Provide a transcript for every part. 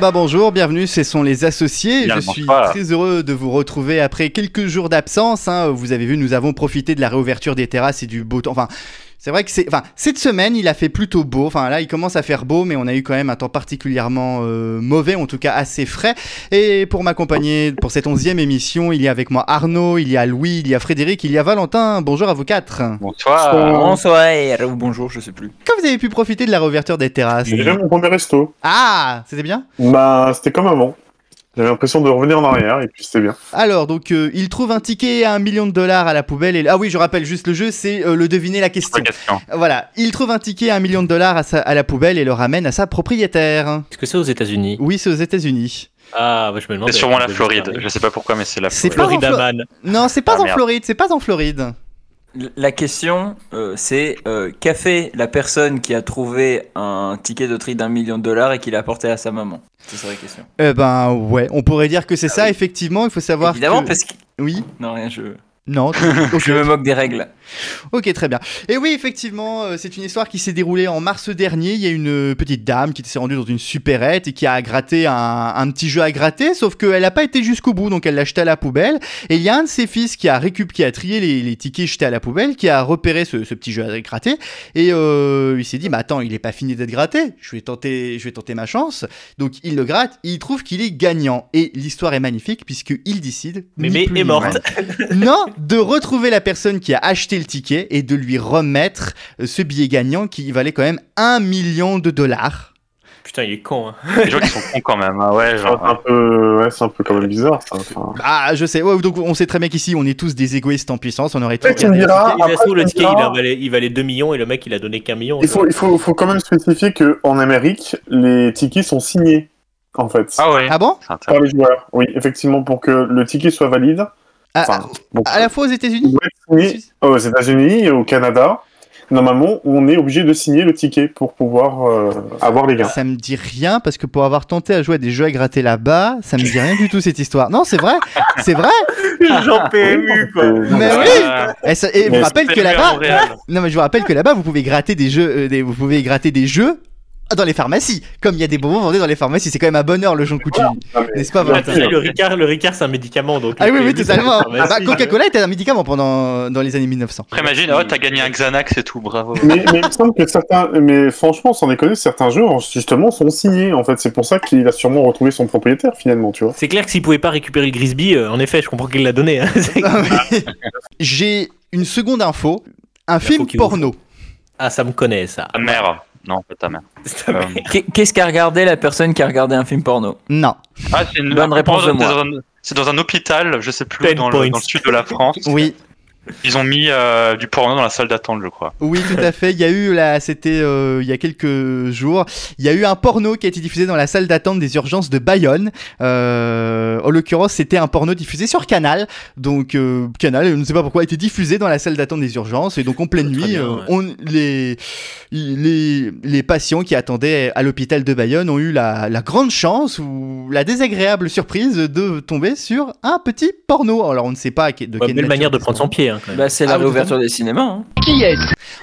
bah bonjour, bienvenue, ce sont les associés. Bien Je suis très heureux de vous retrouver après quelques jours d'absence. hein. Vous avez vu, nous avons profité de la réouverture des terrasses et du beau temps. Enfin, c'est vrai que c'est. Enfin, cette semaine, il a fait plutôt beau. Enfin, là, il commence à faire beau, mais on a eu quand même un temps particulièrement euh, mauvais, en tout cas assez frais. Et pour m'accompagner pour cette onzième émission, il y a avec moi Arnaud, il y a Louis, il y a Frédéric, il y a Valentin. Bonjour à vous quatre. Bonsoir. Bonsoir ou bonjour, je sais plus. Quand vous avez pu profiter de la réouverture des terrasses? J'ai fait mon premier resto. Ah, c'était bien? Bah, c'était comme avant. J'avais l'impression de revenir en arrière et puis c'était bien. Alors, donc, euh, il trouve un ticket à un million de dollars à la poubelle. Et... Ah oui, je rappelle juste le jeu, c'est euh, le deviner la question. question. Voilà, il trouve un ticket à un million de dollars à, sa- à la poubelle et le ramène à sa propriétaire. Est-ce que c'est aux États-Unis? Oui, c'est aux États-Unis. Ah, bah, je me demande. C'est sûrement la Floride. Je sais pas pourquoi, mais c'est la C'est Floride. pas en Florida Man. Non, c'est pas Ah, en merde. Floride, c'est pas en Floride. La question, euh, c'est euh, qu'a fait la personne qui a trouvé un ticket de tri d'un million de dollars et qui l'a apporté à sa maman? C'est ça la question. Eh ben, ouais, on pourrait dire que c'est ça, effectivement. Il faut savoir. Évidemment, que- parce que. Oui, Non, rien, je, non. je me moque des règles. Ok, très bien. Et oui, effectivement, euh, c'est une histoire qui s'est déroulée en mars dernier. Il y a une euh, petite dame qui s'est rendue dans une supérette et qui a gratté un, un petit jeu à gratter, sauf qu'elle n'a pas été jusqu'au bout, donc elle l'a jeté à la poubelle. Et il y a un de ses fils qui a récup, qui a trié les, les tickets jetés à la poubelle, qui a repéré ce, ce petit jeu à gratter. Et euh, il s'est dit, mais attends, il est pas fini d'être gratté. Je vais tenter, je vais tenter ma chance. Donc il le gratte. Il trouve qu'il est gagnant. Et l'histoire est magnifique puisque il décide. plus est morte. non, de retrouver la personne qui a acheté le ticket et de lui remettre euh, ce billet gagnant qui valait quand même un million de dollars. Putain, il est con. Hein. Les gens qui sont cons quand même. Ah ouais, C'est un genre. peu, ouais, c'est un peu quand même bizarre ça. Enfin, Ah, je sais. Ouais, donc on sait très bien qu'ici on est tous des égoïstes en puissance. On aurait regardé. diras. Il a le ticket, il, valait, il valait 2 millions et le mec il a donné qu'un million. il faut, il faut, faut quand même spécifier que en Amérique, les tickets sont signés en fait Ah ouais. Ah bon? Par les joueurs. Oui, effectivement, pour que le ticket soit valide. À, Enfin, bon, à la fois aux États-Unis aux États-Unis et au Canada. Normalement, on est obligé de signer le ticket pour pouvoir euh, avoir les gains. Ça me dit rien parce que pour avoir tenté à jouer à des jeux à gratter là-bas, ça me dit rien du tout cette histoire. Non, c'est vrai, c'est vrai. J'en PMU quoi. Mais oui. Ah, Et, ça- et je vous rappelle que là-bas, non mais je vous rappelle que là-bas vous pouvez gratter des jeux, euh, des- vous pouvez gratter des jeux dans les pharmacies. Comme il y a des bonbons vendus dans les pharmacies, c'est quand même un bonheur le Jean Coutu. non, mais- N'est-ce pas, Valentin le Ricard, le Ricard c'est un médicament donc. Ah oui, oui, le totalement. Ah bah, Coca-Cola était un médicament pendant dans les années 1900. Après, imagine, oh, t'as gagné un Xanax et tout, bravo. mais, mais il me semble que certains, mais franchement, sans déconner, certains jeux justement sont signés. En fait, c'est pour ça qu'il a sûrement retrouvé son propriétaire finalement, tu vois. C'est clair que s'il pouvait pas récupérer le Grisby, euh, en effet, je comprends qu'il l'a donné. hein. Ah, mais- J'ai une seconde info. Un film porno. ah, ça me connaît ça. Ta mère. Non, pas ta mère. Euh, Qu'est-ce qu'a regardé la personne qui a regardé un film porno? Non. Ah, c'est une Bonne réponse de moi. C'est dans un hôpital, je sais plus, le, dans le sud de la France. Oui, Ils ont mis euh, du porno dans la salle d'attente, je crois. oui, tout à fait. Il y a eu là, c'était euh, il y a quelques jours, il y a eu un porno qui a été diffusé dans la salle d'attente des urgences de Bayonne. Euh, en l'occurrence, c'était un porno diffusé sur Canal. Donc euh, Canal, je ne sais pas pourquoi, a été diffusé dans la salle d'attente des urgences et donc en pleine nuit, bien, euh, ouais. on, les, les les patients qui attendaient à l'hôpital de Bayonne ont eu la, la grande chance ou la désagréable surprise de tomber sur un petit porno. Alors on ne sait pas de Ouais, quelle manière de prendre son pied. Hein, quand même. Bah, c'est la Ah réouverture des cinémas. hein.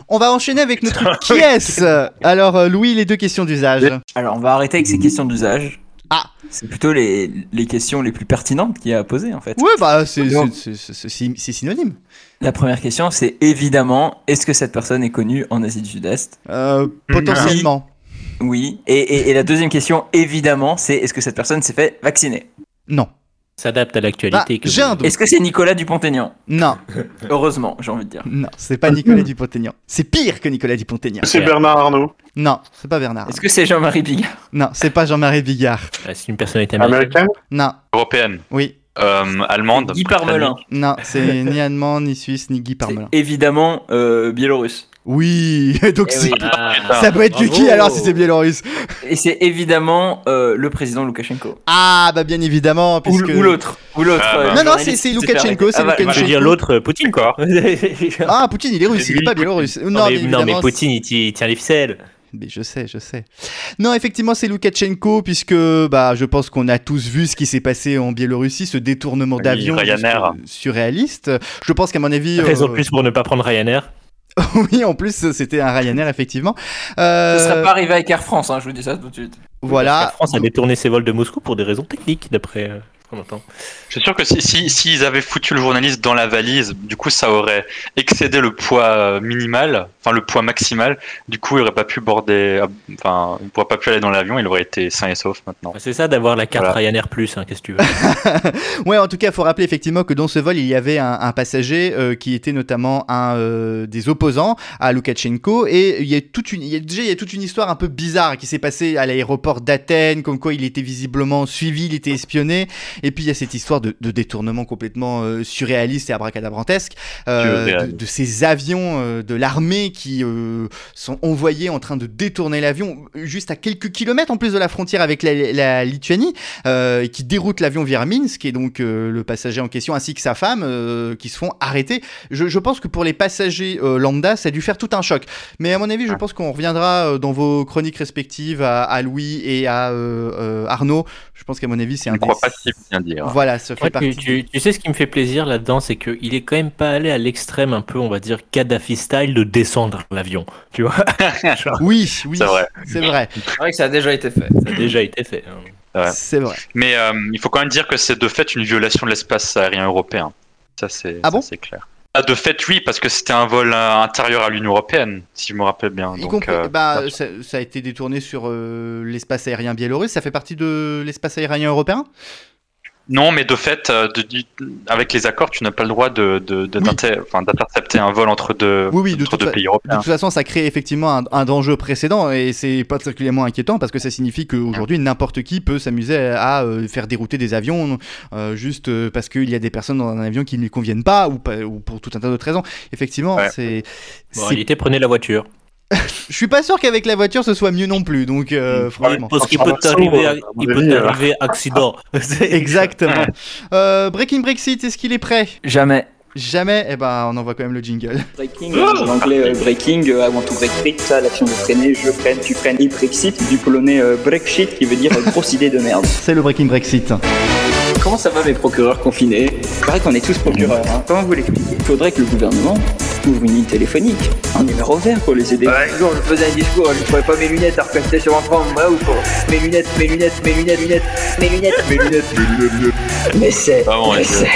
On va enchaîner avec notre qui est Alors euh, Louis, les deux questions d'usage. Alors, on va arrêter avec ces questions d'usage. Ah. C'est plutôt les, les questions les plus pertinentes qu'il y a à poser en fait. Ouais, bah c'est synonyme. La première question, c'est évidemment, est-ce que cette personne est connue en Asie du Sud-Est? Euh, potentiellement. Oui. Et, et- et la deuxième question, évidemment, c'est est-ce que cette personne s'est fait vacciner? Non. S'adapte à l'actualité. Bah, vous- un doute. Est-ce que c'est Nicolas Dupont-Aignan Non, Heureusement, j'ai envie de dire. non, c'est pas Nicolas Dupont-Aignan. C'est pire que Nicolas Dupont-Aignan. C'est Bernard Arnault, Non, c'est pas Bernard. Est-ce que c'est Jean-Marie Bigard Non, c'est pas Jean-Marie Bigard. Ah, c'est une personnalité américaine. américaine. Non, Européenne. oui. Euh, allemande. Guy Parmelin. Non, c'est ni allemand, ni suisse, ni Guy Parmelin. évidemment euh, biélorusse. Oui, donc Eh oui. Ah, ça peut être qui alors si c'est biélorusse Et c'est évidemment euh, le président Loukachenko. Ah, bah bien évidemment, Ou, puisque... ou l'autre. Ou l'autre. Ah, bah. euh, Non, non, journaliste c'est- Loukachenko, c'est arrêter. Loukachenko. Je veux dire l'autre, euh, Poutine quoi. non, Ah, Poutine, il est russe, il est pas biélorusse. Non, mais, non, Poutine il, ti- il tient les ficelles. Mais je sais, je sais. Non, effectivement, c'est Loukachenko, puisque bah, je pense qu'on a tous vu ce qui s'est passé en Biélorussie, ce détournement Oui, d'avion surréaliste. Je pense qu'à mon avis. Raison euh, de plus pour ne pas prendre Ryanair. oui, en plus, c'était un Ryanair, effectivement. Euh, Ce serait pas arrivé avec Air France, hein, je vous dis ça tout de suite. Voilà. La France a détourné ses vols de Moscou pour des raisons techniques, d'après ce qu'on entend. Je suis sûr que si, si, s'ils avaient foutu le journaliste dans la valise, du coup, ça aurait excédé le poids minimal, enfin le poids maximal. Du coup, il aurait pas pu border, enfin, il pourrait pas pu aller dans l'avion. Il aurait été sain et sauf maintenant. C'est ça d'avoir la carte Voilà. Ryanair Plus, hein, qu'est-ce que tu veux? Ouais, en tout cas, il faut rappeler effectivement que dans ce vol, il y avait un, un passager euh, qui était notamment un euh, des opposants à Loukachenko. Et il y a toute une, il y a, déjà, il y a toute une histoire un peu bizarre qui s'est passée à l'aéroport d'Athènes, comme quoi il était visiblement suivi, il était espionné. Et puis il y a cette histoire de, de détournement complètement euh, surréaliste et abracadabrantesque euh, de, ces avions euh, de l'armée qui euh, sont envoyés en train de détourner l'avion juste à quelques kilomètres en plus de la frontière avec la, la Lituanie euh, et qui déroute l'avion vers Minsk et donc euh, le passager en question ainsi que sa femme euh, qui se font arrêter. Je, je pense que pour les passagers euh, lambda, ça a dû faire tout un choc. Mais à mon avis, je pense qu'on reviendra euh, dans vos chroniques respectives à, à Louis et à Arnaud. Je pense qu'à mon avis, c'est un des- pas si bien dire. Voilà, ça fait Ouais, partie. tu, sais ce qui me fait plaisir là-dedans, c'est qu'il est quand même pas allé à l'extrême un peu, on va dire, Kadhafi style de descendre l'avion. Tu vois, Genre, Oui, oui, C'est vrai. c'est vrai, C'est vrai que ça a déjà été fait. ça a déjà été fait. hein. Ouais. c'est vrai. Mais euh, il faut quand même dire que c'est de fait une violation de l'espace aérien européen. Ça, c'est Ah bon c'est clair. Ah, de fait, oui, parce que c'était un vol euh, intérieur à l'Union européenne, si je me rappelle bien. Y Donc, compris- euh, bah, ça, ça a été détourné sur euh, l'espace aérien biélorusse. Ça fait partie de l'espace aérien européen? Non, mais de fait, euh, de- avec les accords, tu n'as pas le droit de, de- de- Oui. d'intercepter un vol entre deux, Oui, oui, de entre toute deux fa- pays De européens. toute façon, ça crée effectivement un, un danger précédent et c'est pas particulièrement inquiétant parce que ça signifie qu'aujourd'hui, n'importe qui peut s'amuser à, euh, faire dérouter des avions euh, juste euh, parce qu'il y a des personnes dans un avion qui ne lui conviennent pas ou, pas- ou pour tout un tas d'autres raisons. Effectivement, Ouais. c'est. Bon, en c'est- réalité, prenez la voiture. Je suis pas sûr qu'avec la voiture ce soit mieux non plus, donc euh, franchement. Parce qu'il Ah, peut bah, t'arriver, il peut avis, euh. t'arriver accident. Exactement. Euh, Breaking Brexit, est-ce qu'il est prêt? Jamais. Jamais? Eh ben, on envoie quand même le jingle. Breaking, en anglais euh, breaking, euh, I want to break free, ça l'action de freiner, je freine, tu freines, il Brexit, du polonais euh, Brexit qui veut dire euh, grosse idée de merde. C'est le Breaking Brexit. Comment ça va mes procureurs confinés? Il paraît qu'on est tous procureurs, hein. comment vous l'expliquez? Il faudrait que le gouvernement ouvre une ligne téléphonique, un numéro vert pour les aider. Ouais, jour, je faisais un discours, je trouvais pas mes lunettes à recasser sur un franc, moi ou pas? Mes lunettes, mes lunettes, mes lunettes, lunettes, mes lunettes, mes lunettes, mes lunettes, lunettes. Mais c'est... Ah bon, mais c'est...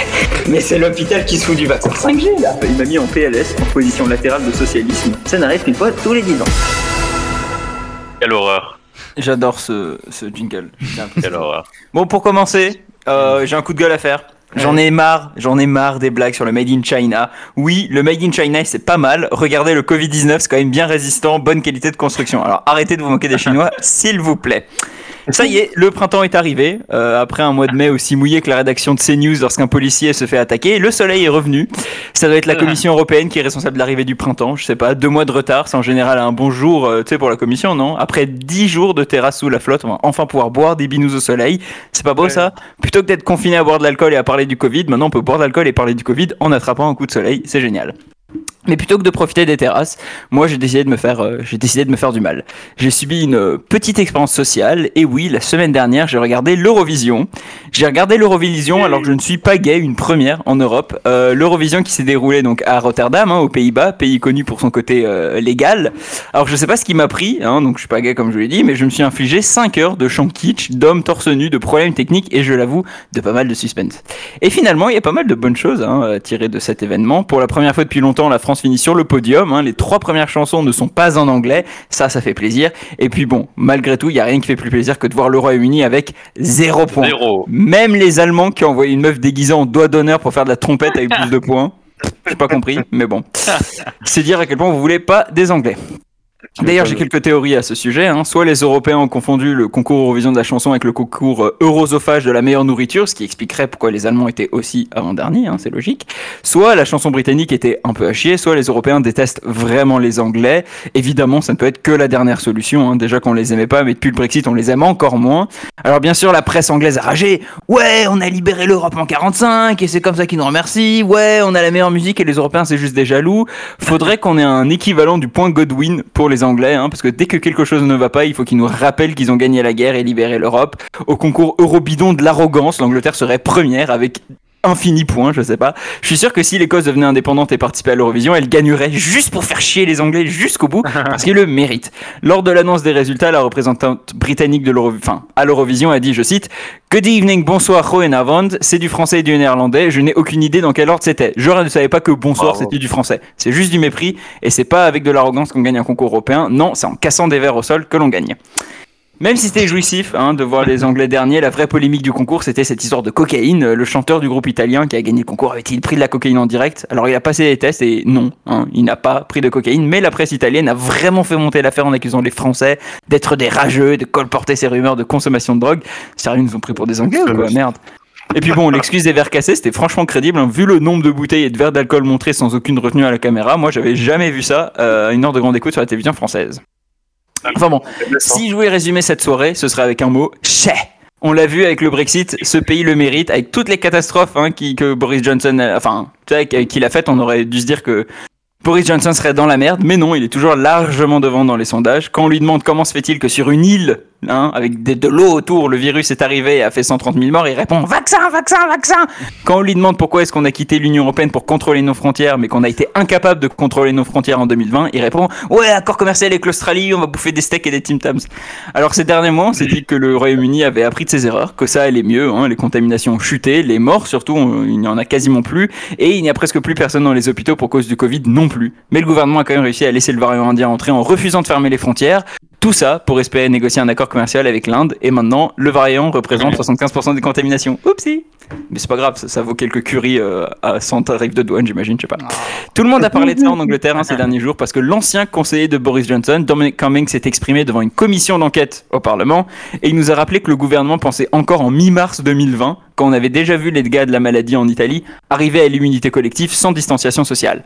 Mais c'est l'hôpital qui se fout du vaccin 5G là Il m'a mis en PLS, en position latérale de socialisme. Ça n'arrive qu'une fois tous les 10 ans. Quelle horreur. J'adore ce, ce jingle. Quelle horreur. Bon, pour commencer, euh, j'ai un coup de gueule à faire. J'en ai marre, j'en ai marre des blagues sur le Made in China. Oui, le Made in China, c'est pas mal. Regardez le Covid-19, c'est quand même bien résistant, bonne qualité de construction. Alors arrêtez de vous moquer des Chinois, s'il vous plaît. Ça y est, le printemps est arrivé. Euh, après un mois de mai aussi mouillé que la rédaction de CNews lorsqu'un policier se fait attaquer, le soleil est revenu. Ça doit être la Commission européenne qui est responsable de l'arrivée du printemps. Je sais pas, deux mois de retard, c'est en général un bon jour, euh, tu sais, pour la Commission, non? Après dix jours de terrasse sous la flotte, on va enfin pouvoir boire des binous au soleil. C'est pas beau ça? Plutôt que d'être confiné à boire de l'alcool et à parler du Covid, maintenant on peut boire de l'alcool et parler du Covid en attrapant un coup de soleil. C'est génial. Mais plutôt que de profiter des terrasses, moi j'ai décidé de me faire, euh, j'ai décidé de me faire du mal. J'ai subi une euh, petite expérience sociale et oui, la semaine dernière j'ai regardé l'Eurovision. J'ai regardé l'Eurovision alors que je ne suis pas gay, une première en Europe. Euh, L'Eurovision qui s'est déroulée donc à Rotterdam, hein, aux Pays-Bas, pays connu pour son côté euh, légal. Alors je sais pas ce qui m'a pris, hein, donc je suis pas gay comme je vous l'ai dit, mais je me suis infligé 5 heures de chant kitsch, d'hommes torse nu, de problèmes techniques et je l'avoue, de pas mal de suspense. Et finalement, il y a pas mal de bonnes choses hein, à tirer de cet événement. Pour la première fois depuis longtemps, la France finit sur le podium. hein. Les trois premières chansons ne sont pas en anglais. Ça, ça fait plaisir. Et puis bon, malgré tout, il y a rien qui fait plus plaisir que de voir le Royaume-Uni avec zéro point. Zéro. Même les Allemands qui ont envoyé une meuf déguisée en doigt d'honneur pour faire de la trompette avec plus de points. J'ai pas compris, mais bon. C'est dire à quel point vous voulez pas des Anglais. D'ailleurs, j'ai quelques théories à ce sujet. hein. Soit les Européens ont confondu le concours Eurovision de la chanson avec le concours euh, Eurosophage de la meilleure nourriture, ce qui expliquerait pourquoi les Allemands étaient aussi avant-derniers, hein, c'est logique. Soit la chanson britannique était un peu à chier, soit les Européens détestent vraiment les Anglais. Évidemment, ça ne peut être que la dernière solution. hein. Déjà qu'on les aimait pas, mais depuis le Brexit, on les aime encore moins. Alors bien sûr, la presse anglaise a ragé. Ouais, on a libéré l'Europe en 45 et c'est comme ça qu'ils nous remercient. Ouais, on a la meilleure musique et les Européens, c'est juste des jaloux. Faudrait qu'on ait un équivalent du point Godwin pour les Anglais, hein, parce que dès que quelque chose ne va pas, il faut qu'ils nous rappellent qu'ils ont gagné la guerre et libéré l'Europe. Au concours Eurobidon de l'arrogance, l'Angleterre serait première avec infini point, je sais pas. Je suis sûr que si l'Écosse devenait indépendante et participait à l'Eurovision, elle gagnerait juste pour faire chier les Anglais jusqu'au bout, parce qu'ils le méritent. Lors de l'annonce des résultats, la représentante britannique de l'Euro, enfin, à l'Eurovision a dit, je cite, Good evening, bonsoir, Roenavond, c'est du français et du néerlandais, je n'ai aucune idée dans quel ordre c'était. Je ne savais pas que bonsoir c'était du français. C'est juste du mépris, et c'est pas avec de l'arrogance qu'on gagne un concours européen, non, c'est en cassant des verres au sol que l'on gagne. Même si c'était jouissif hein, de voir les Anglais derniers, la vraie polémique du concours, c'était cette histoire de cocaïne. Le chanteur du groupe italien qui a gagné le concours avait-il pris de la cocaïne en direct? Alors il a passé les tests et non, hein, il n'a pas pris de cocaïne. Mais la presse italienne a vraiment fait monter l'affaire en accusant les Français d'être des rageux, de colporter ces rumeurs de consommation de drogue. Sérieux, ils nous ont pris pour des Anglais ou quoi? Merde. Et puis bon, l'excuse des verres cassés, c'était franchement crédible. hein. Vu le nombre de bouteilles et de verres d'alcool montrés sans aucune retenue à la caméra, moi j'avais jamais vu ça euh, à une heure de grande écoute sur la télévision française. Enfin bon, si je voulais résumer cette soirée, ce serait avec un mot chais. On l'a vu avec le Brexit, ce pays le mérite, avec toutes les catastrophes hein, qui, que Boris Johnson, a- enfin, tu sais, qu'il a faites, on aurait dû se dire que Boris Johnson serait dans la merde, mais non, il est toujours largement devant dans les sondages. Quand on lui demande comment se fait-il que sur une île, hein, avec des- de l'eau autour, le virus est arrivé et a fait 130 000 morts, il répond vaccin, vaccin, vaccin. Quand on lui demande pourquoi est-ce qu'on a quitté l'Union européenne pour contrôler nos frontières, mais qu'on a été incapable de contrôler nos frontières en 2020, il répond ouais, accord commercial avec l'Australie, on va bouffer des steaks et des Tim Tams. Alors ces derniers mois, on s'est dit que le Royaume-Uni avait appris de ses erreurs, que ça allait mieux, hein, les contaminations ont chuté, les morts surtout, il n'y en a quasiment plus, et il n'y a presque plus personne dans les hôpitaux pour cause du Covid non plus. Mais le gouvernement a quand même réussi à laisser le variant indien entrer en refusant de fermer les frontières. Tout ça pour espérer négocier un accord commercial avec l'Inde, et maintenant le variant représente 75% des contaminations. Oupsie Mais c'est pas grave, ça, ça vaut quelques curies euh, à 100 tarifs de douane, j'imagine, je sais pas. Tout le monde a parlé de ça en Angleterre hein, ces derniers jours parce que l'ancien conseiller de Boris Johnson, Dominic Cummings, s'est exprimé devant une commission d'enquête au Parlement et il nous a rappelé que le gouvernement pensait encore en mi-mars 2020, quand on avait déjà vu les dégâts de la maladie en Italie, arriver à l'immunité collective sans distanciation sociale.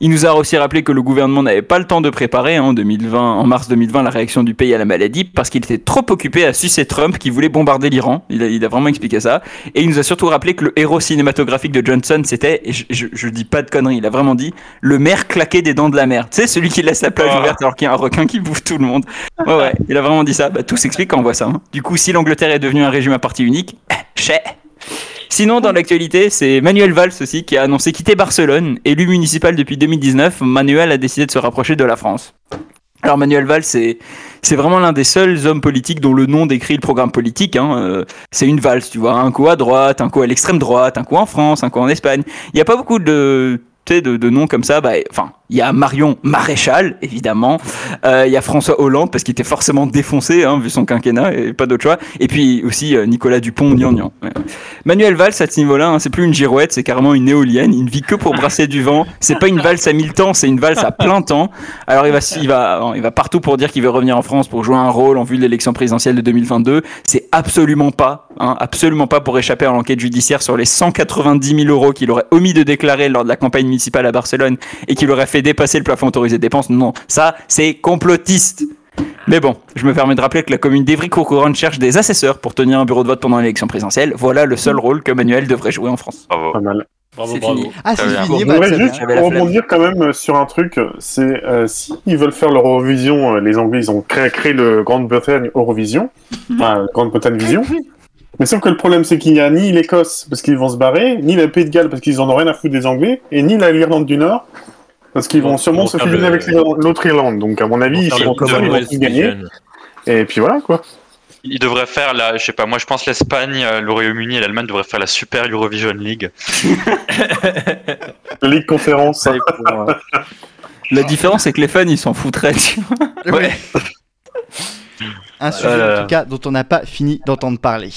Il nous a aussi rappelé que le gouvernement n'avait pas le temps de préparer hein, en 2020, en mars 2020, la réaction du pays à la maladie parce qu'il était trop occupé à sucer Trump qui voulait bombarder l'Iran. Il a, il a vraiment expliqué ça. Et il nous a surtout rappelé que le héros cinématographique de Johnson, c'était, et je, je, je dis pas de conneries, il a vraiment dit, le maire claqué des dents de la mer. Tu sais, celui qui laisse la plage Ah. ouverte alors qu'il y a un requin qui bouffe tout le monde. Ouais, ouais, il a vraiment dit ça. Bah, tout s'explique quand on voit ça. hein. Du coup, si l'Angleterre est devenue un régime à parti unique, chais. Sinon, dans l'actualité, c'est Manuel Valls aussi qui a annoncé quitter Barcelone. Élu municipal depuis 2019, Manuel a décidé de se rapprocher de la France. Alors Manuel Valls, c'est vraiment l'un des seuls hommes politiques dont le nom décrit le programme politique. Hein. Euh, c'est une valse, tu vois, un coup à droite, un coup à l'extrême droite, un coup en France, un coup en Espagne. Il n'y a pas beaucoup de, de, de noms comme ça. Bah, enfin, il y a Marion Maréchal, évidemment. Euh, Il y a François Hollande, parce qu'il était forcément défoncé, hein, vu son quinquennat, et pas d'autre choix. Et puis aussi euh, Nicolas Dupont-Nian. Ouais. Manuel Valls, à ce niveau-là, hein, c'est plus une girouette, c'est carrément une éolienne. Il ne vit que pour brasser du vent. C'est pas une valse à mille temps, c'est une valse à plein temps. Alors il va partout pour dire qu'il veut revenir en France pour jouer un rôle en vue de l'élection présidentielle de 2022. C'est absolument pas, hein, absolument pas pour échapper à l'enquête judiciaire sur les 190 000 euros qu'il aurait omis de déclarer lors de la campagne municipale à Barcelone et qu'il aurait fait dépasser le plafond autorisé de dépenses. Non, ça c'est complotiste. Mais bon, je me permets de rappeler que la commune d'Evry-Courcouronne cherche des assesseurs pour tenir un bureau de vote pendant l'élection présidentielle. Voilà le seul rôle que Manuel devrait jouer en France. Bravo. Pas mal. Bravo, C'est bravo. fini. Ah, c'est fini, Je bah, voudrais juste rebondir quand même sur un truc, c'est euh, s'ils veulent faire l'Eurovision, euh, les Anglais ils ont créé, créé le Grande-Bretagne Eurovision, enfin Grande-Bretagne Vision. Mais sauf que le problème c'est qu'il n'y a ni l'Écosse parce qu'ils vont se barrer, ni la Pays de Galles parce qu'ils en ont rien à foutre des Anglais, et ni la- l'Irlande du Nord parce qu'ils vont Ils sûrement se le- avec l'autre Irlande. Donc à mon avis ils seront comme ils vont gagner. Et puis voilà quoi. Il devrait faire la, je sais pas, moi je pense l'Espagne, euh, le Royaume-Uni et l'Allemagne devraient faire la Super Eurovision League. Ligue Conférence. La différence, c'est que les fans, ils s'en foutraient. tu vois. Ouais. Un sujet en tout cas dont on n'a pas fini d'entendre parler.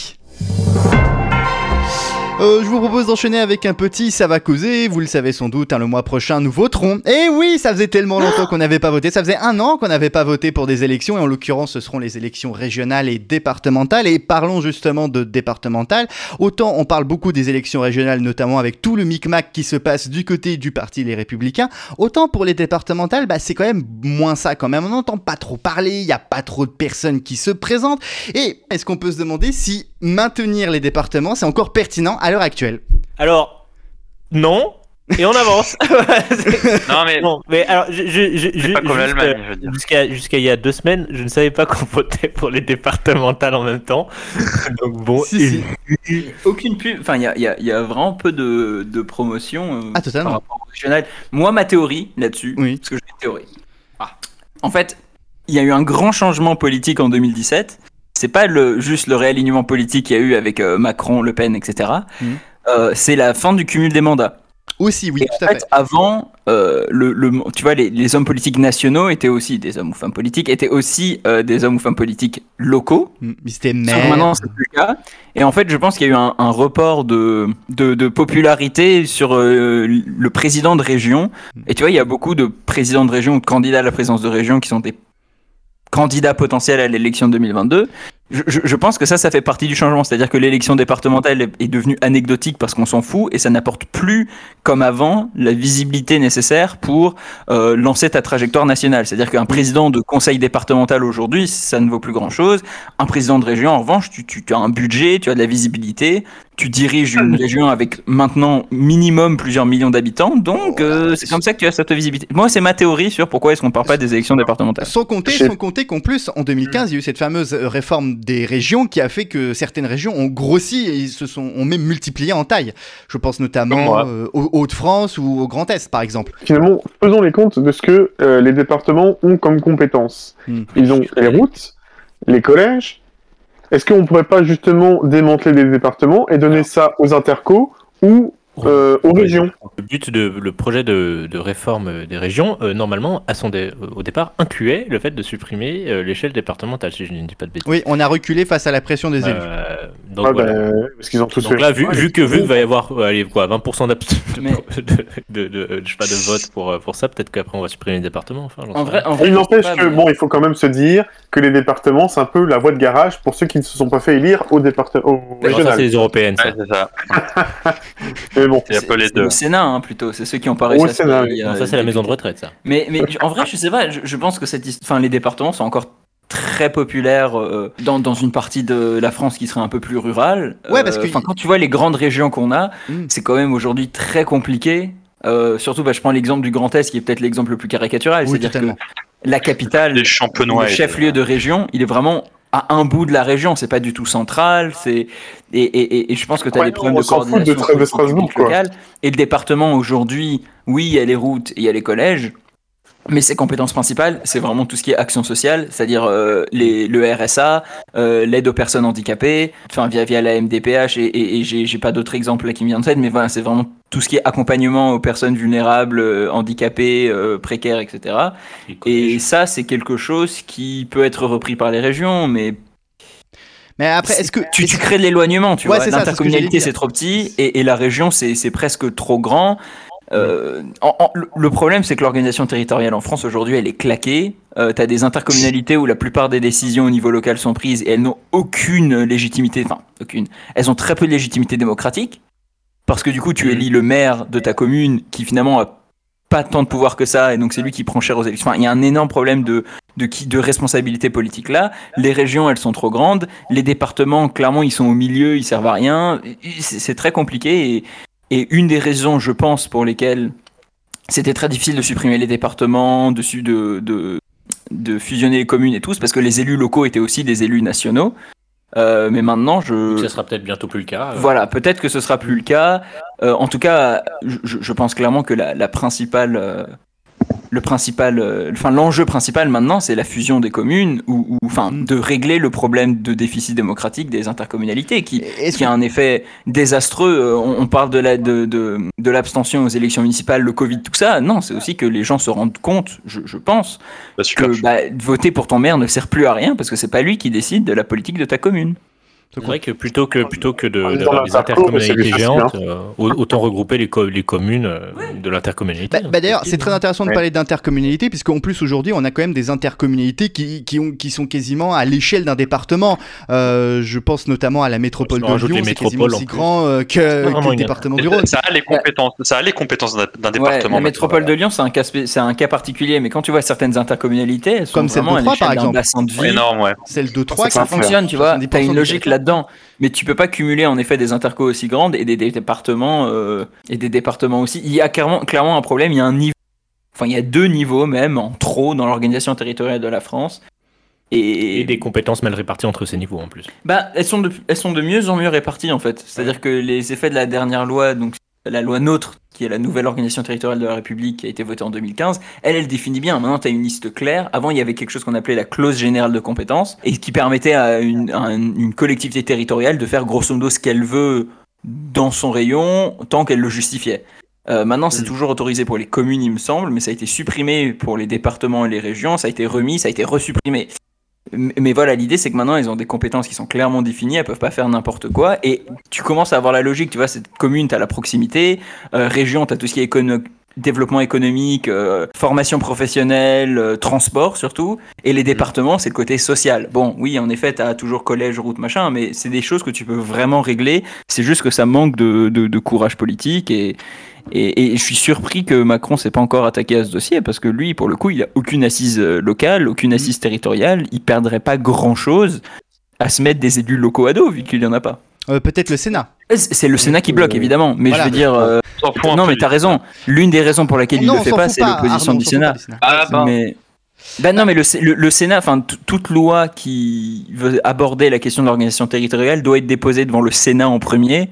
Euh, je vous propose d'enchaîner avec un petit ça va causer. Vous le savez sans doute, hein, le mois prochain nous voterons. Et oui, ça faisait tellement longtemps qu'on n'avait pas voté. Ça faisait un an qu'on n'avait pas voté pour des élections. Et en l'occurrence, ce seront les élections régionales et départementales. Et parlons justement de départementales. Autant on parle beaucoup des élections régionales, notamment avec tout le micmac qui se passe du côté du parti Les Républicains. Autant pour les départementales, bah, c'est quand même moins ça quand même. On n'entend pas trop parler, il n'y a pas trop de personnes qui se présentent. Et est-ce qu'on peut se demander si maintenir les départements, c'est encore pertinent à l'heure actuelle Alors, non, Et on avance. Non, mais bon, mais alors, je, je, je, c'est pas je- comme juste, l'Allemagne, je veux dire. Jusqu'à jusqu'à il y a deux semaines, je ne savais pas qu'on votait pour les départementales en même temps. Donc bon, Si, si. Aucune pub. Enfin, il y a, il y a- y a vraiment peu de, de promotion. euh, Ah, totalement. par rapport au régional. Moi, ma théorie là-dessus, Oui. parce que j'ai une théorie. Ah. En fait, il y a eu un grand changement politique en 2017. C'est pas le, juste le réalignement politique qu'il y a eu avec euh, Macron, Le Pen, etc. Mhm. Euh, c'est la fin du cumul des mandats. Aussi, oui, Et tout en à fait, fait. avant, euh, le, le- tu vois, les, les hommes politiques nationaux étaient aussi des hommes ou femmes politiques, étaient aussi des hommes ou femmes politiques locaux. Mm, Mais c'était maintenant, c'est plus le cas. Et en fait, je pense qu'il y a eu un, un report de, de, de popularité sur le président de région. Et tu vois, il y a beaucoup de présidents de région ou de candidats à la présidence de région qui sont des candidats potentiels à l'élection de 2022. Je, je- je pense que ça, ça fait partie du changement. C'est-à-dire que l'élection départementale est devenue anecdotique parce qu'on s'en fout et ça n'apporte plus, comme avant, la visibilité nécessaire pour euh, lancer ta trajectoire nationale. C'est-à-dire qu'un président de conseil départemental aujourd'hui, ça ne vaut plus grand-chose. Un président de région, en revanche, tu, tu- tu as un budget, tu as de la visibilité, tu diriges une région avec maintenant minimum plusieurs millions d'habitants, donc euh, c'est comme ça que tu as cette visibilité. Moi, c'est ma théorie sur pourquoi est-ce qu'on parle pas des élections départementales. Sans compter, sans compter qu'en plus, en 2015, il y a eu cette fameuse euh, réforme des régions qui a fait que certaines régions ont grossi et se sont ont même multiplié en taille. Je pense notamment euh, aux Hauts-de-France ou au Grand Est, par exemple. Finalement, faisons les comptes de ce que euh, les départements ont comme compétences. Hmm. Ils ont les routes, les collèges. Est-ce qu'on pourrait pas justement démanteler des départements et donner ça aux intercos ou euh, aux régions Le but de le projet de, de réforme des régions, euh, normalement, à son dé- au départ, incluait le fait de supprimer euh, l'échelle départementale, si je ne dis pas de bêtises. Oui, on a reculé face à la pression des élus. Euh, donc Ah, voilà. Parce qu'ils ont tous Donc fait. là, vu, Ouais, vu que vu qu'il va y avoir allez, quoi, 20% d'abs- de, Mais- de, de, de- je sais pas, de vote pour, pour ça, peut-être qu'après on va supprimer les départements. Enfin, j'en En sais vrai, rien. en vrai, Il n'empêche que, bon, il faut quand même se dire que les départements, c'est un peu la voie de garage pour ceux qui ne se sont pas fait élire au département au ça, c'est les européennes, ça. Ouais, c'est ça. Mais bon, C'est un peu les c'est deux. le Sénat, hein, plutôt. C'est ceux qui ont pas Au réussi à Sénat, oui. Non, ça, euh, c'est la maison de retraite, ça. Mais, mais en vrai, je sais pas, je, je pense que cette, enfin, les départements sont encore très populaires euh, dans, dans une partie de la France qui serait un peu plus rurale. Ouais, parce Euh, que- quand tu vois les grandes régions qu'on a, Mm. c'est quand même aujourd'hui très compliqué. Euh, surtout, bah, je prends l'exemple du Grand Est qui est peut-être l'exemple le plus caricatural. Oui, C'est-à-dire que la capitale, le chef-lieu de région, il est vraiment à un bout de la région, c'est pas du tout central, c'est et, et, et, et je pense que tu as Ouais, des problèmes de coordination de locale. Et le département aujourd'hui, oui, il y a les routes, et il y a les collèges, mais ses compétences principales, c'est vraiment tout ce qui est action sociale, c'est-à-dire euh, les, le RSA, euh, l'aide aux personnes handicapées, enfin via, via la MDPH, et, et, et j'ai pas d'autres exemples là qui me viennent en tête, mais voilà, c'est vraiment tout ce qui est accompagnement aux personnes vulnérables, euh, handicapées, euh, précaires, etc. Et ça, c'est quelque chose qui peut être repris par les régions, mais Mais après, est-ce que tu, tu crées de l'éloignement, tu Ouais, vois. c'est ce L'intercommunalité, c'est trop petit, et, et la région, c'est presque trop grand. Euh, en- en- le- problème, c'est que l'organisation territoriale en France aujourd'hui, elle est claquée. Euh, tu as des intercommunalités où la plupart des décisions au niveau local sont prises et elles n'ont aucune légitimité, enfin, aucune. Elles ont très peu de légitimité démocratique. Parce que du coup, tu Mhm. élis le maire de ta commune qui finalement a pas tant de pouvoir que ça, et donc c'est lui qui prend cher aux élections. Enfin, il y a un énorme problème de, de, qui, de responsabilité politique là. Les régions, elles sont trop grandes. Les départements, clairement, ils sont au milieu, ils servent à rien. C'est c'est très compliqué. Et, et une des raisons, je pense, pour lesquelles c'était très difficile de supprimer les départements, de, de, de, de fusionner les communes et tout, parce que les élus locaux étaient aussi des élus nationaux. Euh, mais maintenant, je, Ça sera peut-être bientôt plus le cas. euh. voilà, peut-être que ce sera plus le cas. Euh, en tout cas, je, je pense clairement que la, la principale, euh, le principal, euh, enfin l'enjeu principal maintenant, c'est la fusion des communes ou, ou- enfin Mm. de régler le problème de déficit démocratique des intercommunalités qui a un effet désastreux. Euh, On, on parle de la de, de, de l'abstention aux élections municipales, le Covid, tout ça. Non, c'est aussi que les gens se rendent compte, je, je pense, Bah, que bah, voter pour ton maire ne sert plus à rien parce que c'est pas lui qui décide de la politique de ta commune. C'est vrai que plutôt que plutôt que de d'avoir des intercommunalités géantes, euh, au- autant regrouper les, co- les communes euh, de l'intercommunalité. Bah, bah d'ailleurs, c'est très intéressant de parler d'intercommunalité, puisqu'en plus aujourd'hui, on a quand même des intercommunalités qui, qui, ont, qui sont quasiment à l'échelle d'un département. Euh, je pense notamment à la métropole de Lyon, c'est quasiment aussi plus. grand que, que le département du Rhône. Ça a les compétences, ça a les compétences d'un d'un Ouais, département. la métropole de Lyon, c'est un cas, c'est un cas particulier, mais quand tu vois certaines intercommunalités, elles sont Comme celle de Troyes, par exemple. énorme, ouais. Celle de 3 Ça fonctionne, tu vois. 70% T'as une logique territoire. Là-dedans. Mais tu peux pas cumuler en effet des intercos aussi grandes et des, des départements euh, et des départements aussi. Il y a clairement, clairement un problème. Il y a un niveau, enfin il y a deux niveaux même en trop dans l'organisation territoriale de la France. Et, Et des compétences mal réparties entre ces niveaux en plus. bah, elles sont de, elles sont de mieux en mieux réparties en fait. C'est-à-dire que les effets de la dernière loi, donc la loi NOTRe, qui est la nouvelle organisation territoriale de la République, qui a été votée en 2015, elle, elle définit bien. Maintenant, tu as une liste claire. Avant, il y avait quelque chose qu'on appelait la clause générale de compétences, et qui permettait à une, à une- une collectivité territoriale de faire grosso modo ce qu'elle veut dans son rayon, tant qu'elle le justifiait. Euh, maintenant, c'est toujours autorisé pour les communes, il me semble, mais ça a été supprimé pour les départements et les régions, ça a été remis, ça a été resupprimé. Mais voilà, l'idée c'est que maintenant ils ont des compétences qui sont clairement définies, elles peuvent pas faire n'importe quoi. Et tu commences à avoir la logique, tu vois, cette commune, tu as la proximité, euh, région, tu as tout ce qui est écono- développement économique, euh, formation professionnelle, euh, transport surtout. Et les départements, c'est le côté social. Bon, oui, en effet, tu as toujours collège, route, machin, mais c'est des choses que tu peux vraiment régler. C'est juste que ça manque de, de- de courage politique et. Et, et je suis surpris que Macron s'est pas encore attaqué à ce dossier parce que lui, pour le coup, il a aucune assise euh, locale, aucune assise territoriale. Il perdrait pas grand chose à se mettre des élus locaux à dos vu qu'il y en a pas. Euh, Peut-être le Sénat. C'est le Sénat qui bloque évidemment, mais Voilà. je veux dire, euh, non mais t'as raison. L'une des raisons pour laquelle il Non, le on fait pas, c'est l'opposition du Sénat. Ah, bah, Mais bah non, mais le, le, le Sénat, enfin toute loi qui veut aborder la question de l'organisation territoriale doit être déposée devant le Sénat en premier.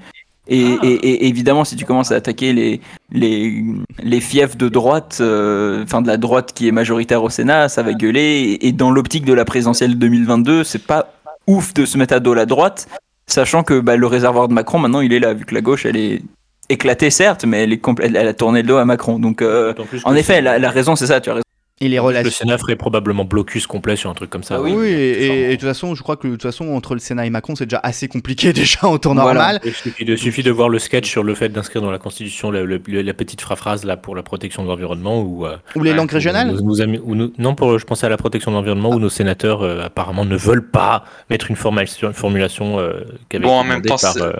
Et, Ah. et- et évidemment, si tu commences à attaquer les les les fiefs de droite, euh, enfin de la droite qui est majoritaire au Sénat, ça va gueuler. Et, et dans l'optique de la présidentielle 2022, c'est pas ouf de se mettre à dos la droite, sachant que bah, le réservoir de Macron maintenant il est là, vu que la gauche elle est éclatée certes, mais elle est complè- elle, a tourné le dos à Macron. Donc euh, en effet, la, la raison c'est ça, tu as raison. Et les Le. Sénat ferait probablement blocus complet sur un truc comme ça. Ah Oui, oui. et, et- et de toute façon, je crois que de toute façon, entre le Sénat et Macron, c'est déjà assez compliqué déjà en temps Voilà. normal. Il suffit de, suffit de voir le sketch sur le fait d'inscrire dans la Constitution la petite phrase là pour la protection de l'environnement ou euh, Ou les Ouais, langues régionales. nous- non, pour, je pensais à la protection de l'environnement où nos sénateurs euh, apparemment ne veulent pas mettre une formulation, formulation euh, qui avait Bon, été en même temps, par, c'est- euh,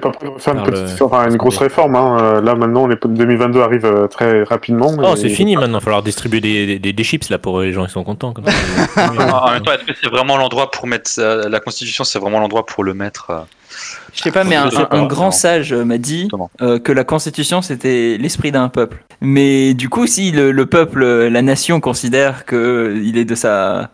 pas prêt de faire une, petite, enfin, une grosse réforme. hein. Là, maintenant, les 2022 arrive très rapidement. Oh, et- c'est fini maintenant. Il va falloir distribuer des, des, des chips là pour les gens qui sont contents. Comme ça. En même temps, est-ce que c'est vraiment l'endroit pour mettre euh, la Constitution C'est vraiment l'endroit pour le mettre euh, Je sais pas, mais un, grand sage euh, m'a dit euh, que la Constitution c'était l'esprit d'un peuple. Mais du coup, si le, le peuple, la nation considère que il est de sa,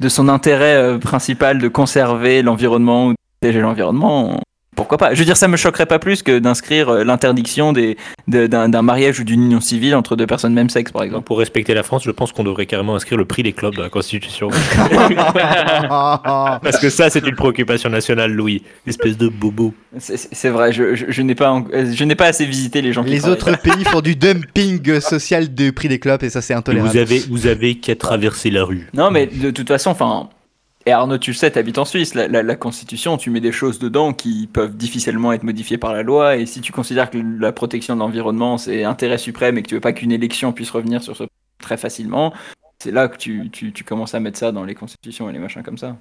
de son intérêt principal de conserver l'environnement ou de protéger l'environnement, pourquoi pas Je veux dire, ça me choquerait pas plus que d'inscrire euh, l'interdiction d'un, mariage ou d'une union civile entre deux personnes de même sexe, par exemple. pour respecter la France, je pense qu'on devrait carrément inscrire le prix des clubs dans la Constitution. Parce que ça, c'est une préoccupation nationale, Louis. Espèce de bobo. C'est, vrai, je, je, je n'ai pas, euh, je n'ai pas assez visité les gens qui Les travaillent. autres pays font du dumping social du prix des clopes et ça c'est Et intolérable. Vous avez, vous avez qu'à traverser la rue. Non, mais de toute façon, enfin. Et Arnaud, tu le sais, t'habites en Suisse. La, Constitution, tu mets des choses dedans qui peuvent difficilement être modifiées par la loi. Et si tu considères que la protection de l'environnement, c'est intérêt suprême et que tu veux pas qu'une élection puisse revenir sur ce très facilement, c'est là que tu, tu, tu commences à mettre ça dans les constitutions et les machins comme ça.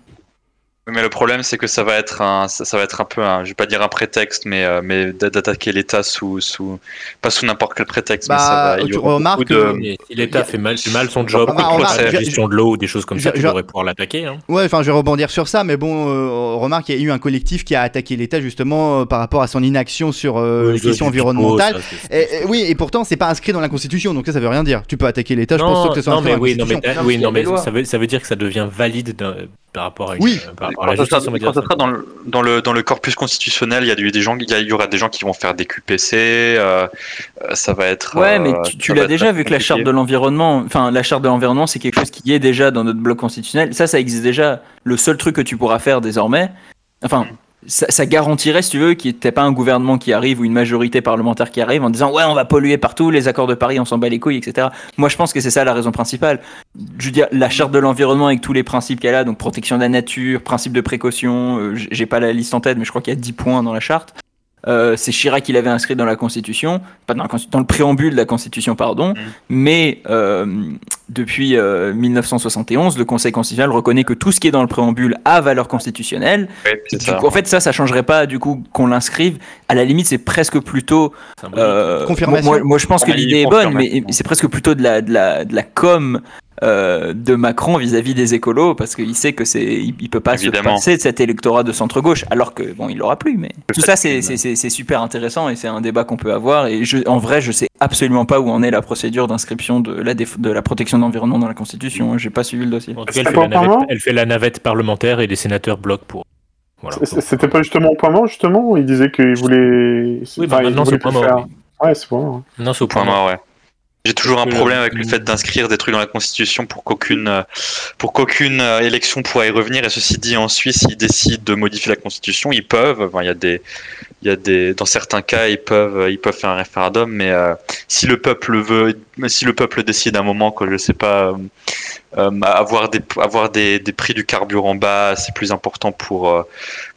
Mais le problème, c'est que ça va être un, ça, ça va être un peu, un, je vais pas dire un prétexte, mais, euh, mais d'a- d'attaquer l'État sous, sous, pas sous n'importe quel prétexte, mais Bah, ça va. il y tu aura remarques beaucoup de- si l'État fait mal, fait mal son job, Remarque, contre remarque, la je- gestion de l'eau ou des choses comme ça, tu je- devrais pouvoir l'attaquer. Hein. Ouais, enfin, je vais rebondir sur ça, mais bon, euh, remarque, il y a eu un collectif qui a attaqué l'État justement euh, par rapport à son inaction sur euh, les Ça, questions environnementales. ça, Et, et oui, et pourtant, c'est pas inscrit dans la Constitution, donc ça, ça veut rien dire. Tu peux attaquer l'État, je pense que ce soit non, mais oui, non, mais, mais ça veut, ça veut dire que ça devient valide par rapport à, une- Oui. La ça sera, quand sera dans, le, dans, le, dans le corpus constitutionnel, il y, a du- des gens, il y, a- il y aura des gens qui vont faire des QPC, euh, euh, ça va être. Ouais, euh, mais tu, tu l'as déjà vu que la charte de l'environnement, enfin la charte de l'environnement, c'est quelque chose qui est déjà dans notre bloc constitutionnel. Ça, ça existe déjà. Le seul truc que tu pourras faire désormais, enfin, ça, ça garantirait, si tu veux, qu'il n'y ait pas un gouvernement qui arrive ou une majorité parlementaire qui arrive en disant ouais, on va polluer partout, les accords de Paris, on s'en bat les couilles, etc. Moi, je pense que c'est ça la raison principale. Je veux dire, la charte de l'environnement avec tous les principes qu'elle a, donc protection de la nature, principe de précaution, euh, j'ai pas la liste en tête, mais je crois qu'il y a 10 points dans la charte. Euh, c'est Chirac qui l'avait inscrit dans la Constitution, pas dans, la Consti- dans le préambule de la Constitution, pardon, mais euh, depuis euh, 1971, le Conseil constitutionnel reconnaît que tout ce qui est dans le préambule a valeur constitutionnelle. Du coup, en fait, ça, ça changerait pas du coup qu'on l'inscrive. À la limite, c'est presque plutôt. euh, Confirmation. Moi, moi, je pense que l'idée est bonne, mais c'est presque plutôt de la, de la, de la com euh, de Macron vis-à-vis des écolos parce qu'il sait que c'est, il, il peut pas Évidemment. se passer de cet électorat de centre gauche, alors que bon, il l'aura plus. Mais tout ça, c'est, super intéressant et c'est un débat qu'on peut avoir. Et je, en vrai, je sais absolument pas où en est la procédure d'inscription de la déf- de la protection de l'environnement dans la Constitution. hein. J'ai pas suivi le dossier. En tout cas, elle fait, la navette, apparemment elle fait la navette parlementaire et les sénateurs bloquent pour. Voilà. C'était pas justement au point mort, justement Il disait qu'il voulait. Oui, bah maintenant c'est pas plus mort. faire. Ouais, c'est bon. Non, c'est au Point point mort, ouais. J'ai toujours un problème avec le fait d'inscrire des trucs dans la Constitution pour qu'aucune euh, pour qu'aucune euh, élection pourra y revenir. Et ceci dit, en Suisse, s'ils décident de modifier la Constitution, ils peuvent. Enfin, il y a des il y a des dans certains cas, ils peuvent ils peuvent faire un référendum. Mais euh, si le peuple le veut, si le peuple décide à un moment que je sais pas. Euh, euh, avoir des avoir des, des prix du carburant bas, c'est plus important pour euh,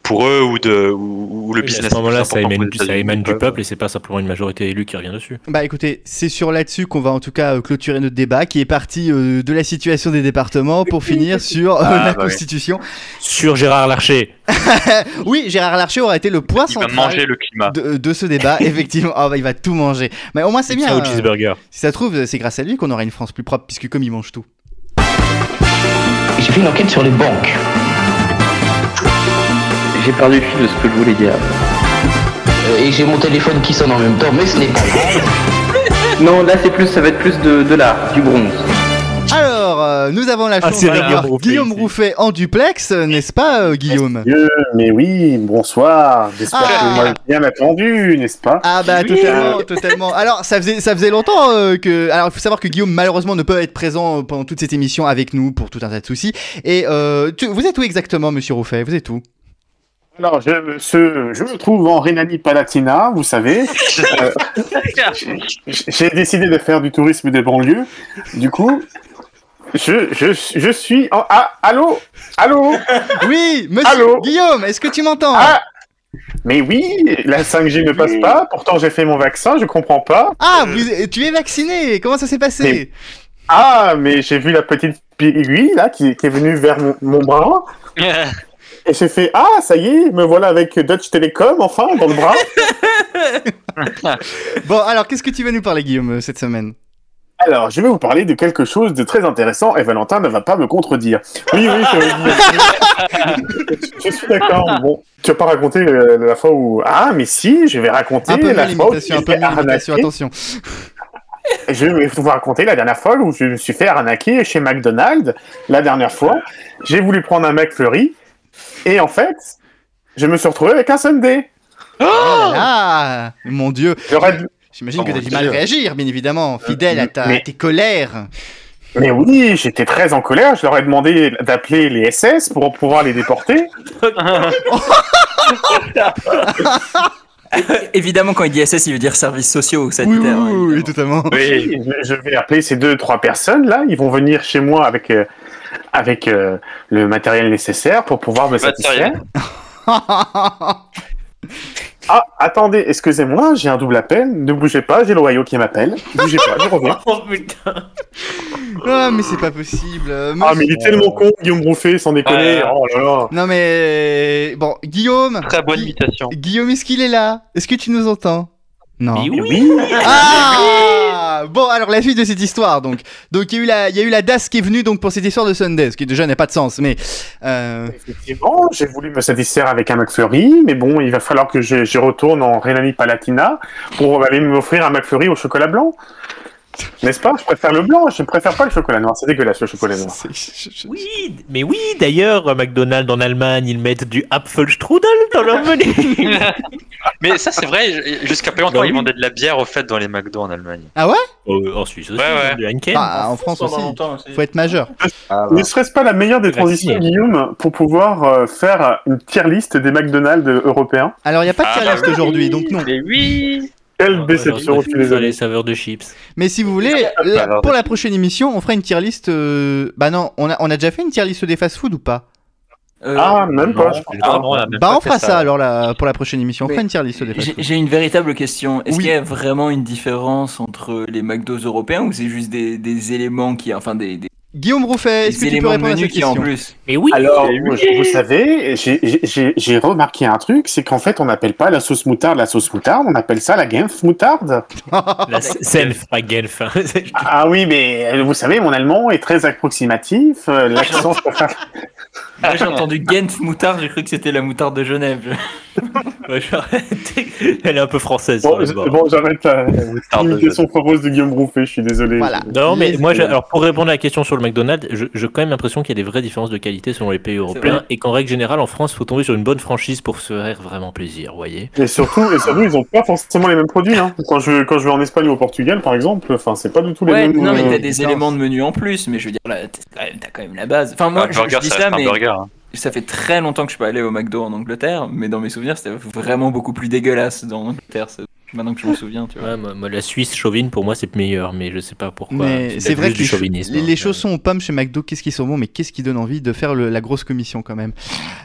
pour eux ou de ou, ou le Oui, mais à business. ce moment-là, ça important émane, ça du peuvent. peuple et c'est pas simplement une majorité élue qui revient dessus. Bah écoutez, c'est sur là-dessus qu'on va en tout cas euh, clôturer notre débat qui est parti euh, de la situation des départements pour finir sur euh, Ah, la bah oui. Constitution. Sur Gérard Larcher. Oui, Gérard Larcher aura été le point Il va central manger le climat. de, de ce débat, effectivement. Ah bah, il va tout manger. Mais au moins c'est bien. Ça au euh, cheeseburger. si ça se trouve, c'est grâce à lui qu'on aura une France plus propre puisque comme il mange tout. J'ai fait une enquête sur les banques. J'ai perdu le fil de ce que je voulais dire. Euh, Et j'ai mon téléphone qui sonne en même temps, mais ce n'est pas grave. Non, là c'est plus, ça va être plus de, de l'art, du bronze. Alors, euh, nous avons la Ah, chance c'est d'avoir Guillaume Rouffet Guillaume ici. Rouffet en duplex, euh, n'est-ce pas euh, Guillaume Dieu, mais oui, bonsoir. J'espère Ah. que vous m'avez bien attendu, n'est-ce pas Ah bah totalement, totalement. Alors ça faisait ça faisait longtemps euh, que alors il faut savoir que Guillaume malheureusement ne peut être présent pendant toute cette émission avec nous pour tout un tas de soucis. Et euh, tu- vous êtes où exactement, Monsieur Rouffet? Vous êtes où? Alors, je, ce- je me trouve en Rhénanie-Palatinat, vous savez. Euh, J'ai décidé de faire du tourisme des banlieues. Du coup, je, je, je suis en... Ah, allô? Allô? Oui, Monsieur Allô? Guillaume, est-ce que tu m'entends? Ah! Mais oui, la 5G ne passe pas. Pourtant, j'ai fait mon vaccin, je comprends pas. Ah, vous- tu es vacciné. Comment ça s'est passé? Mais- Ah, mais j'ai vu la petite aiguille, là, qui, qui est venue vers mon, mon bras. Et j'ai fait Ah, ça y est, me voilà avec Dutch Telecom, enfin, dans le bras. Bon, alors qu'est-ce que tu vas nous parler, Guillaume, euh, cette semaine? Alors, je vais vous parler de quelque chose de très intéressant et Valentin ne va pas me contredire. Oui, oui, je, je suis d'accord. Bon, tu vas pas raconter euh, la fois où... Ah, mais si, je vais raconter Un peu la fois où un peu attention. Je vais vous raconter la dernière fois où je me suis fait arnaquer chez McDonald's. La dernière fois, j'ai voulu prendre un McFlurry et en fait, je me suis retrouvé avec un Sunday. Oh là là Mon Dieu J'aurais dû- J'imagine Oh que t'as mon du mal à réagir, bien évidemment, fidèle à, ta, mais- à tes colères. Mais oui, j'étais très en colère. Je leur ai demandé d'appeler les SS pour pouvoir les déporter. Évidemment, quand il dit SS, il veut dire services sociaux ou Oui, oui, sanitaires. oui, hein, oui, évidemment. totalement. Oui. Je, vais appeler ces deux, trois personnes là. Ils vont venir chez moi avec, euh, avec euh, le matériel nécessaire pour pouvoir me satisfaire. Ah, attendez, excusez-moi, j'ai un double appel. Ne bougez pas, j'ai le royaume qui m'appelle. Ne bougez pas, je reviens. Oh putain. Ah, mais c'est pas possible. euh, Ah, monsieur- mais il est tellement con, Guillaume Brouffet, sans déconner. Oh là là. Non, mais. Bon, Guillaume. Très bonne Gui- imitation. Guillaume, est-ce qu'il est là? Est-ce que tu nous entends? Non. Mais oui. oui. Bon, alors la suite de cette histoire, donc. Donc il y a eu la, il y a eu la DAS qui est venue donc pour cette histoire de Sunday, ce qui déjà n'a pas de sens, mais. Euh... Effectivement, j'ai voulu me satisfaire avec un McFlurry, mais bon, il va falloir que je retourne en Rhénanie-Palatina pour aller m'offrir un McFlurry au chocolat blanc. N'est-ce pas? Je préfère le blanc, je ne préfère pas le chocolat noir. C'est dégueulasse le chocolat noir. Oui, mais oui, d'ailleurs, euh, McDonald's en Allemagne, ils mettent du Apfelstrudel dans leur menu. Mais ça, c'est vrai, jusqu'à pas longtemps, Bah ils vendaient de la bière au fait dans les McDo en Allemagne. Euh, en Suisse aussi, Ouais, ouais. du Heineken. Ah, en France aussi. Faut être majeur. Ah, Ne serait-ce pas la meilleure des transitions. Guillaume, pour pouvoir euh, faire une tier list des McDonald's européens? Alors il y a pas de Ah, tier bah list aujourd'hui, donc non. Mais oui Quelle Ah, déception, ouais, je suis désolé. Les saveurs de chips. Mais si vous voulez, la- pour la prochaine émission, on fera une tier list. euh, Bah non, on a, on a déjà fait une tier list des fast-food ou pas? Euh, Ah, même pas. Ah, on même Bah pas on fera ça, alors là, pour la prochaine émission. On Mais fera une tier list des J'ai fast-food. j'ai une véritable question. Est-ce Oui. qu'il y a vraiment une différence entre les McDo européens ou c'est juste des, des éléments qui, enfin des, des Guillaume Rouffet, est-ce que tu peux répondre à cette qui en question plus. Mais oui Alors, vous, vous savez, j'ai- remarqué un truc, c'est qu'en fait, on n'appelle pas la sauce moutarde la sauce moutarde, on appelle ça la Genf moutarde. La Senf, pas Genf. hein. Ah oui, mais vous savez, mon allemand est très approximatif, euh, l'accent... Moi j'ai entendu Genf moutarde, j'ai cru que c'était la moutarde de Genève. Ouais. Elle est un peu française. Bon, quand même, je- bon. bon, j'arrête la Moutarde de l'imitation foireuse de Guillaume Rouffet, je suis désolé. Voilà. Non, mais moi, j'ai- alors pour répondre à la question sur le McDonald's, je- j'ai quand même l'impression qu'il y a des vraies différences de qualité selon les pays européens et qu'en règle générale, en France, il faut tomber sur une bonne franchise pour se faire vraiment plaisir, vous voyez. Et surtout, et surtout, ils n'ont pas forcément les mêmes produits. Hein. Quand, je, quand je vais en Espagne ou au Portugal, par exemple, enfin, c'est pas du tout les Ouais, mêmes. non mais euh, t'as des éléments de menu en plus, mais je veux dire là, t'as quand même- t'as quand même la base. Enfin moi Un je, burger, je dis ça ça, reste un mais burger. hein. ça fait très longtemps que je suis pas allé au McDo en Angleterre, mais dans mes souvenirs c'était vraiment beaucoup plus dégueulasse dans l'Angleterre. Maintenant que je m'en souviens, tu vois. Ouais, moi, moi, la Suisse chauvine, pour moi, c'est meilleur, mais je sais pas pourquoi. C'est vrai que du les, chauvinisme. les, hein. les aux pommes chez McDo, qu'est-ce qu'ils sont bons, mais qu'est-ce qui donne envie de faire le- la grosse commission quand même.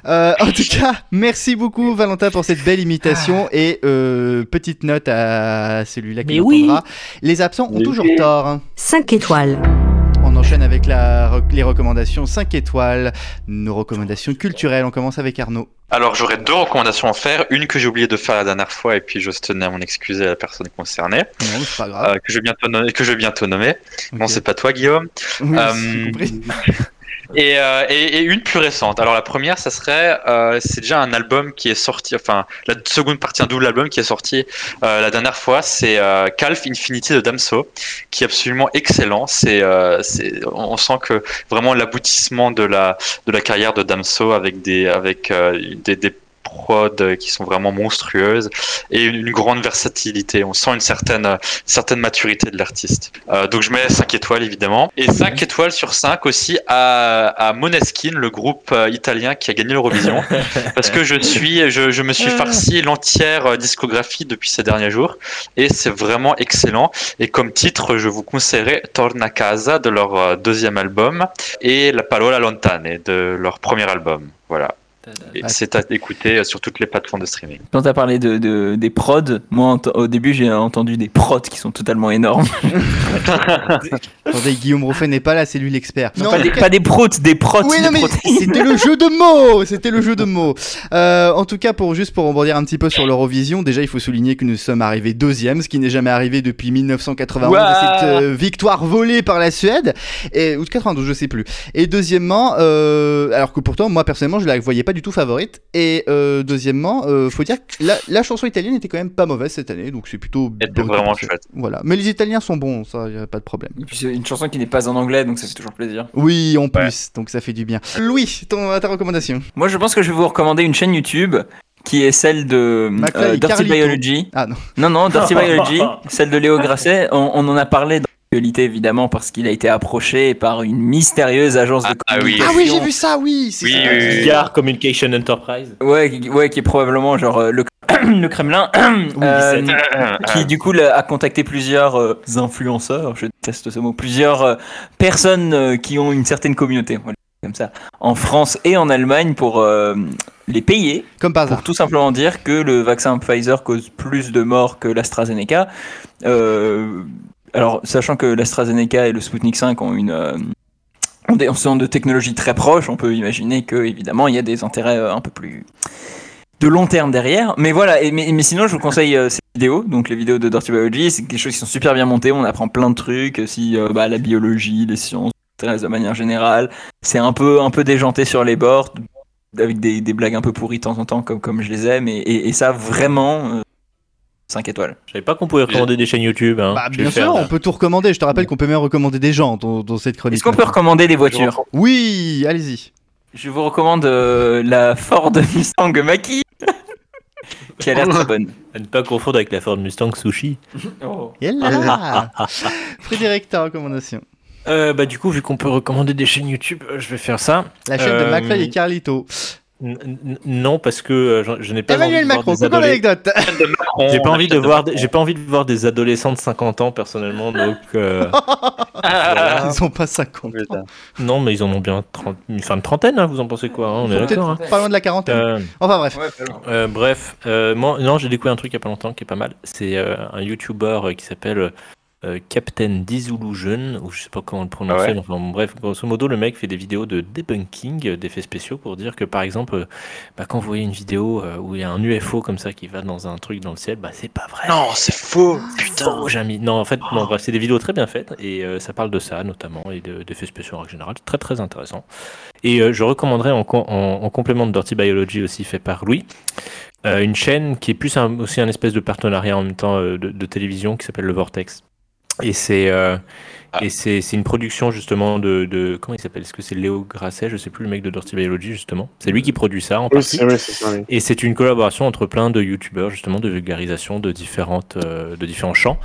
Euh, en tout cas, merci beaucoup Valentin pour cette belle imitation et euh, petite note à celui-là qui Mais oui. Les absents ont toujours tort. hein. 5 étoiles. On enchaîne avec la, les recommandations 5 étoiles, nos recommandations culturelles. On commence avec Arnaud. Alors j'aurais deux recommandations à faire. Une que j'ai oublié de faire la dernière fois et puis je tenais à m'en excuser à la personne concernée, Non, c'est pas grave. euh, que je vais bientôt nommer. Que je vais bientôt nommer. Non, Ok. c'est pas toi Guillaume. Oui, euh, compris. Et, euh, et, et une plus récente. Alors la première, ça serait, euh, c'est déjà un album qui est sorti, enfin la seconde partie, un double album qui est sorti euh, la dernière fois, c'est Calf Infinity de Damso, qui est absolument excellent. C'est, on sent que vraiment l'aboutissement de la de la carrière de Damso avec des avec des, des qui sont vraiment monstrueuses et une, une grande versatilité. On sent une certaine euh, certaine maturité de l'artiste. Euh, donc je mets 5 étoiles évidemment. Et 5 étoiles sur 5 aussi à, à Moneskin, le groupe euh, italien qui a gagné l'Eurovision. parce que je suis, je, je me suis farci l'entière discographie depuis ces derniers jours. Et c'est vraiment excellent. Et comme titre, je vous conseillerais Torna casa de leur deuxième album et La Parola Lontane de leur premier album. Voilà. Et c'est à écouter sur toutes les plateformes de streaming. Quand t'as parlé de, de- des prods, moi au début j'ai entendu des prods qui sont totalement énormes. Attendez, Guillaume Rouffet n'est pas là, c'est lui l'expert. Non, pas, des, pas des proutes, des prods. Oui, des non, mais protéines. c'était le jeu de mots, c'était le jeu de mots. Euh, en tout cas, pour juste pour rebondir un petit peu sur l'Eurovision, déjà il faut souligner que nous sommes arrivés deuxième, ce qui n'est jamais arrivé depuis 1991, Ouah. et cette euh, victoire volée par la Suède, et ou 92, je sais plus. Et deuxièmement, euh, alors que pourtant moi personnellement je la voyais pas du tout favorite. Et euh, deuxièmement, euh, faut dire que la, la chanson italienne était quand même pas mauvaise cette année, donc c'est plutôt. Était bon, vraiment chouette. Voilà, mais les Italiens sont bons, ça y a pas de problème. Et puis c'est une chanson qui n'est pas en anglais, donc ça fait toujours plaisir. Oui, en plus, donc ça fait du bien. Louis, ton, ta recommandation. Moi je pense que je vais vous recommander une chaîne YouTube qui est celle de euh, Dirty Carlito. Biology. Ah non. Non, non, Dirty Biology, celle de Léo Grasset. On, on en a parlé évidemment parce qu'il a été approché par une mystérieuse agence de Ah, ah oui. communication. Ah oui, j'ai vu ça, oui. c'est Oui, ça. oui, oui. Communication Enterprise. Ouais, qui- ouais, qui est probablement genre euh, le, le Kremlin, euh, qui du coup a contacté plusieurs euh, influenceurs, je déteste ce mot, plusieurs euh, personnes euh, qui ont une certaine communauté, voilà, comme ça, en France et en Allemagne pour euh, les payer Comme par pour tout simplement dire que le vaccin Pfizer cause plus de morts que l'AstraZeneca. Euh, alors, sachant que l'AstraZeneca et le Sputnik 5 ont une euh, ont des, sont de technologies très proches, on peut imaginer que évidemment il y a des intérêts euh, un peu plus de long terme derrière. Mais voilà, et, mais, sinon je vous conseille euh, ces vidéos, donc les vidéos de Dirty Biology, c'est des choses qui sont super bien montées, on apprend plein de trucs, si euh, bah, la biologie, les sciences, de manière générale, c'est un peu un peu déjanté sur les bords, avec des, des blagues un peu pourries de temps en temps, comme, comme je les aime, et ça vraiment, 5 étoiles. Je savais pas qu'on pouvait recommander des chaînes YouTube. Hein. Bah, bien faire, sûr, là. on peut tout recommander. Je te rappelle qu'on peut même recommander des gens dans, dans cette chronique. Est-ce qu'on peut recommander des voitures Oui, allez-y. Je vous recommande euh, la Ford Mustang Mach-E, qui a l'air très bonne. À ne pas confondre avec la Ford Mustang Sushi. Yalla Frédéric, ta recommandation. Euh, bah du coup, vu qu'on peut recommander des chaînes YouTube, euh, je vais faire ça. La chaîne de McFly et Carlito. Non, parce que euh, je, je n'ai pas Emmanuel envie de voir Macron, des c'est quoi adolé- l'anecdote J'ai pas envie de voir, des- j'ai pas envie de voir des adolescents de 50 ans personnellement, donc euh, voilà. Ils ont pas 50. non, mais ils en ont bien 30, une fin de trentaine. hein, vous en pensez quoi hein, On est d'accord. hein. pas loin de la quarantaine. Euh, Enfin bref. Euh, bref, euh, moi, non, j'ai découvert un truc il y a pas longtemps qui est pas mal. C'est euh, un YouTuber qui s'appelle euh, Captain Disillusion, ou je sais pas comment le prononcer, ouais enfin, bref, grosso modo, le mec fait des vidéos de debunking euh, d'effets spéciaux pour dire que par exemple, euh, bah, quand vous voyez une vidéo où il y a un UFO comme ça qui va dans un truc dans le ciel, bah c'est pas vrai. Non, c'est faux. Putain. Non, en fait, bref, c'est des vidéos très bien faites et euh, ça parle de ça notamment et de- d'effets spéciaux en règle générale. Très très intéressant. Et euh, je recommanderais en, co- en, en complément de Dirty Biology aussi fait par Louis. euh, une chaîne qui est plus un- aussi un espèce de partenariat en même temps euh, de, de télévision qui s'appelle Le Vortex. Et c'est euh, Ah. et c'est c'est une production justement de, de comment il s'appelle? Est-ce que c'est Léo Grasset? Je sais plus le mec de Dirty Biology justement. C'est lui qui produit ça en Oui, partie. c'est oui, c'est ça. oui. Et c'est une collaboration entre plein de youtubeurs, justement, de vulgarisation de, différentes, euh, de différents champs.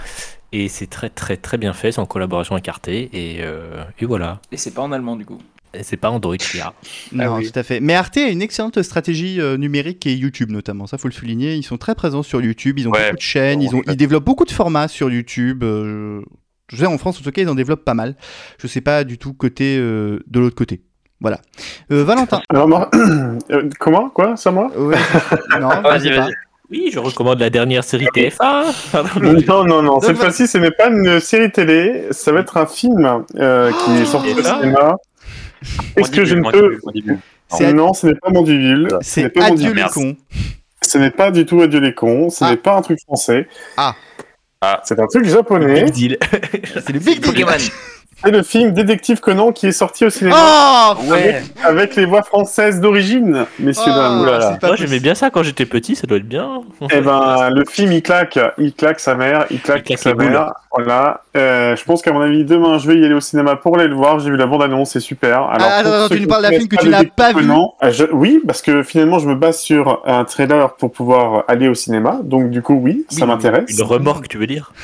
Et c'est très, très, très bien fait. C'est en collaboration avec Arte. Et, euh, et voilà. Et c'est pas en allemand du coup? Et c'est pas Android qui a. Non, oui. tout à fait. Mais Arte a une excellente stratégie euh, numérique et YouTube notamment. Ça, faut le souligner. Ils sont très présents sur YouTube. Ils ont Ouais. beaucoup de chaînes. Ils, ont, ils développent beaucoup de formats sur YouTube. euh, je sais, en France, en tout cas, ils en développent pas mal. Je sais pas du tout côté euh, de l'autre côté. Voilà. Euh, Valentin. Alors, moi- comment? Quoi? C'est à moi? Ouais. non, Vas-y, vas-y. Oui, je recommande la dernière série TF1. Pardon. Non, non, non. Cette fois-ci, ce n'est pas une série télé. Ça va être un film euh, qui est sorti au ça cinéma. Est-ce que je ne peux... Non, ce n'est pas Mandibule. Ce C'est n'est pas Adieu les cons. Ce n'est pas du tout Adieu les cons. Ce Ah. n'est pas un truc français. Ah. Ah. C'est un truc japonais. Big deal. C'est le Big Deal. C'est le film Détective Conan qui est sorti au cinéma Oh Ouais. avec les voix françaises d'origine, messieurs Oh, dames. Pas Moi, j'aimais bien ça quand j'étais petit. Ça doit être bien. Eh ben, le film, il claque, il claque sa mère, il claque, Il claque sa mère. Voilà. Euh, je pense qu'à mon avis, demain, je vais y aller au cinéma pour aller le voir. J'ai vu la bande-annonce, c'est super. Alors, Ah, pour attends, ceux tu nous parles d'un film que tu n'as pas vu Conan, euh, je- Oui, parce que finalement, je me base sur un trailer pour pouvoir aller au cinéma. Donc, du coup, oui, ça Oui, m'intéresse. Une remorque, tu veux dire?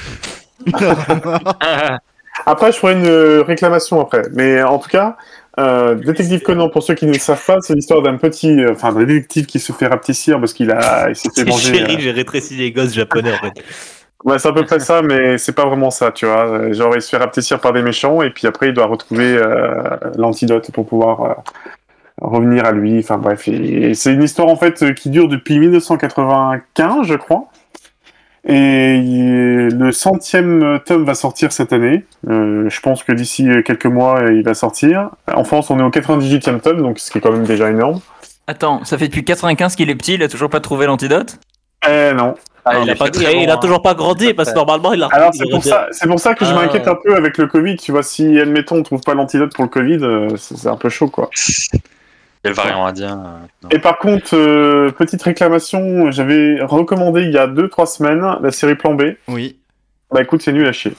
Après, je ferai une euh, réclamation après. Mais en tout cas, euh, Détective Conan, pour ceux qui ne le savent pas, c'est l'histoire d'un petit, euh, enfin, d'un détective qui se fait rapetissir parce qu'il a, il s'est fait manger. Euh, j'ai rétréci les gosses japonais en fait. Ouais, c'est à peu près ça, mais c'est pas vraiment ça, tu vois. Euh, Genre, il se fait rapetissir par des méchants, et puis après, il doit retrouver euh, l'antidote pour pouvoir euh, revenir à lui. Enfin, bref. C'est une histoire, en fait, euh, qui dure depuis 1995, je crois. Et il- le centième tome va sortir cette année. Euh, je pense que d'ici quelques mois, euh, il va sortir. En France, on est au 98e tome, donc ce qui est quand même déjà énorme. Attends, ça fait depuis 95 qu'il est petit, il a toujours pas trouvé l'antidote? Eh non. Ah, il, a est pas fait créé, il a avant, toujours pas grandi parce que normalement il a. Alors c'est pour ça, c'est pour ça que je Ah. m'inquiète un peu avec le Covid. Tu vois, si admettons on trouve pas l'antidote pour le Covid, euh, c'est c'est un peu chaud quoi. Il y a le variant indien. euh. Et par contre, euh, petite réclamation, j'avais recommandé il y a 2-3 semaines la série Plan B. Oui. Bah écoute, c'est nul à chier.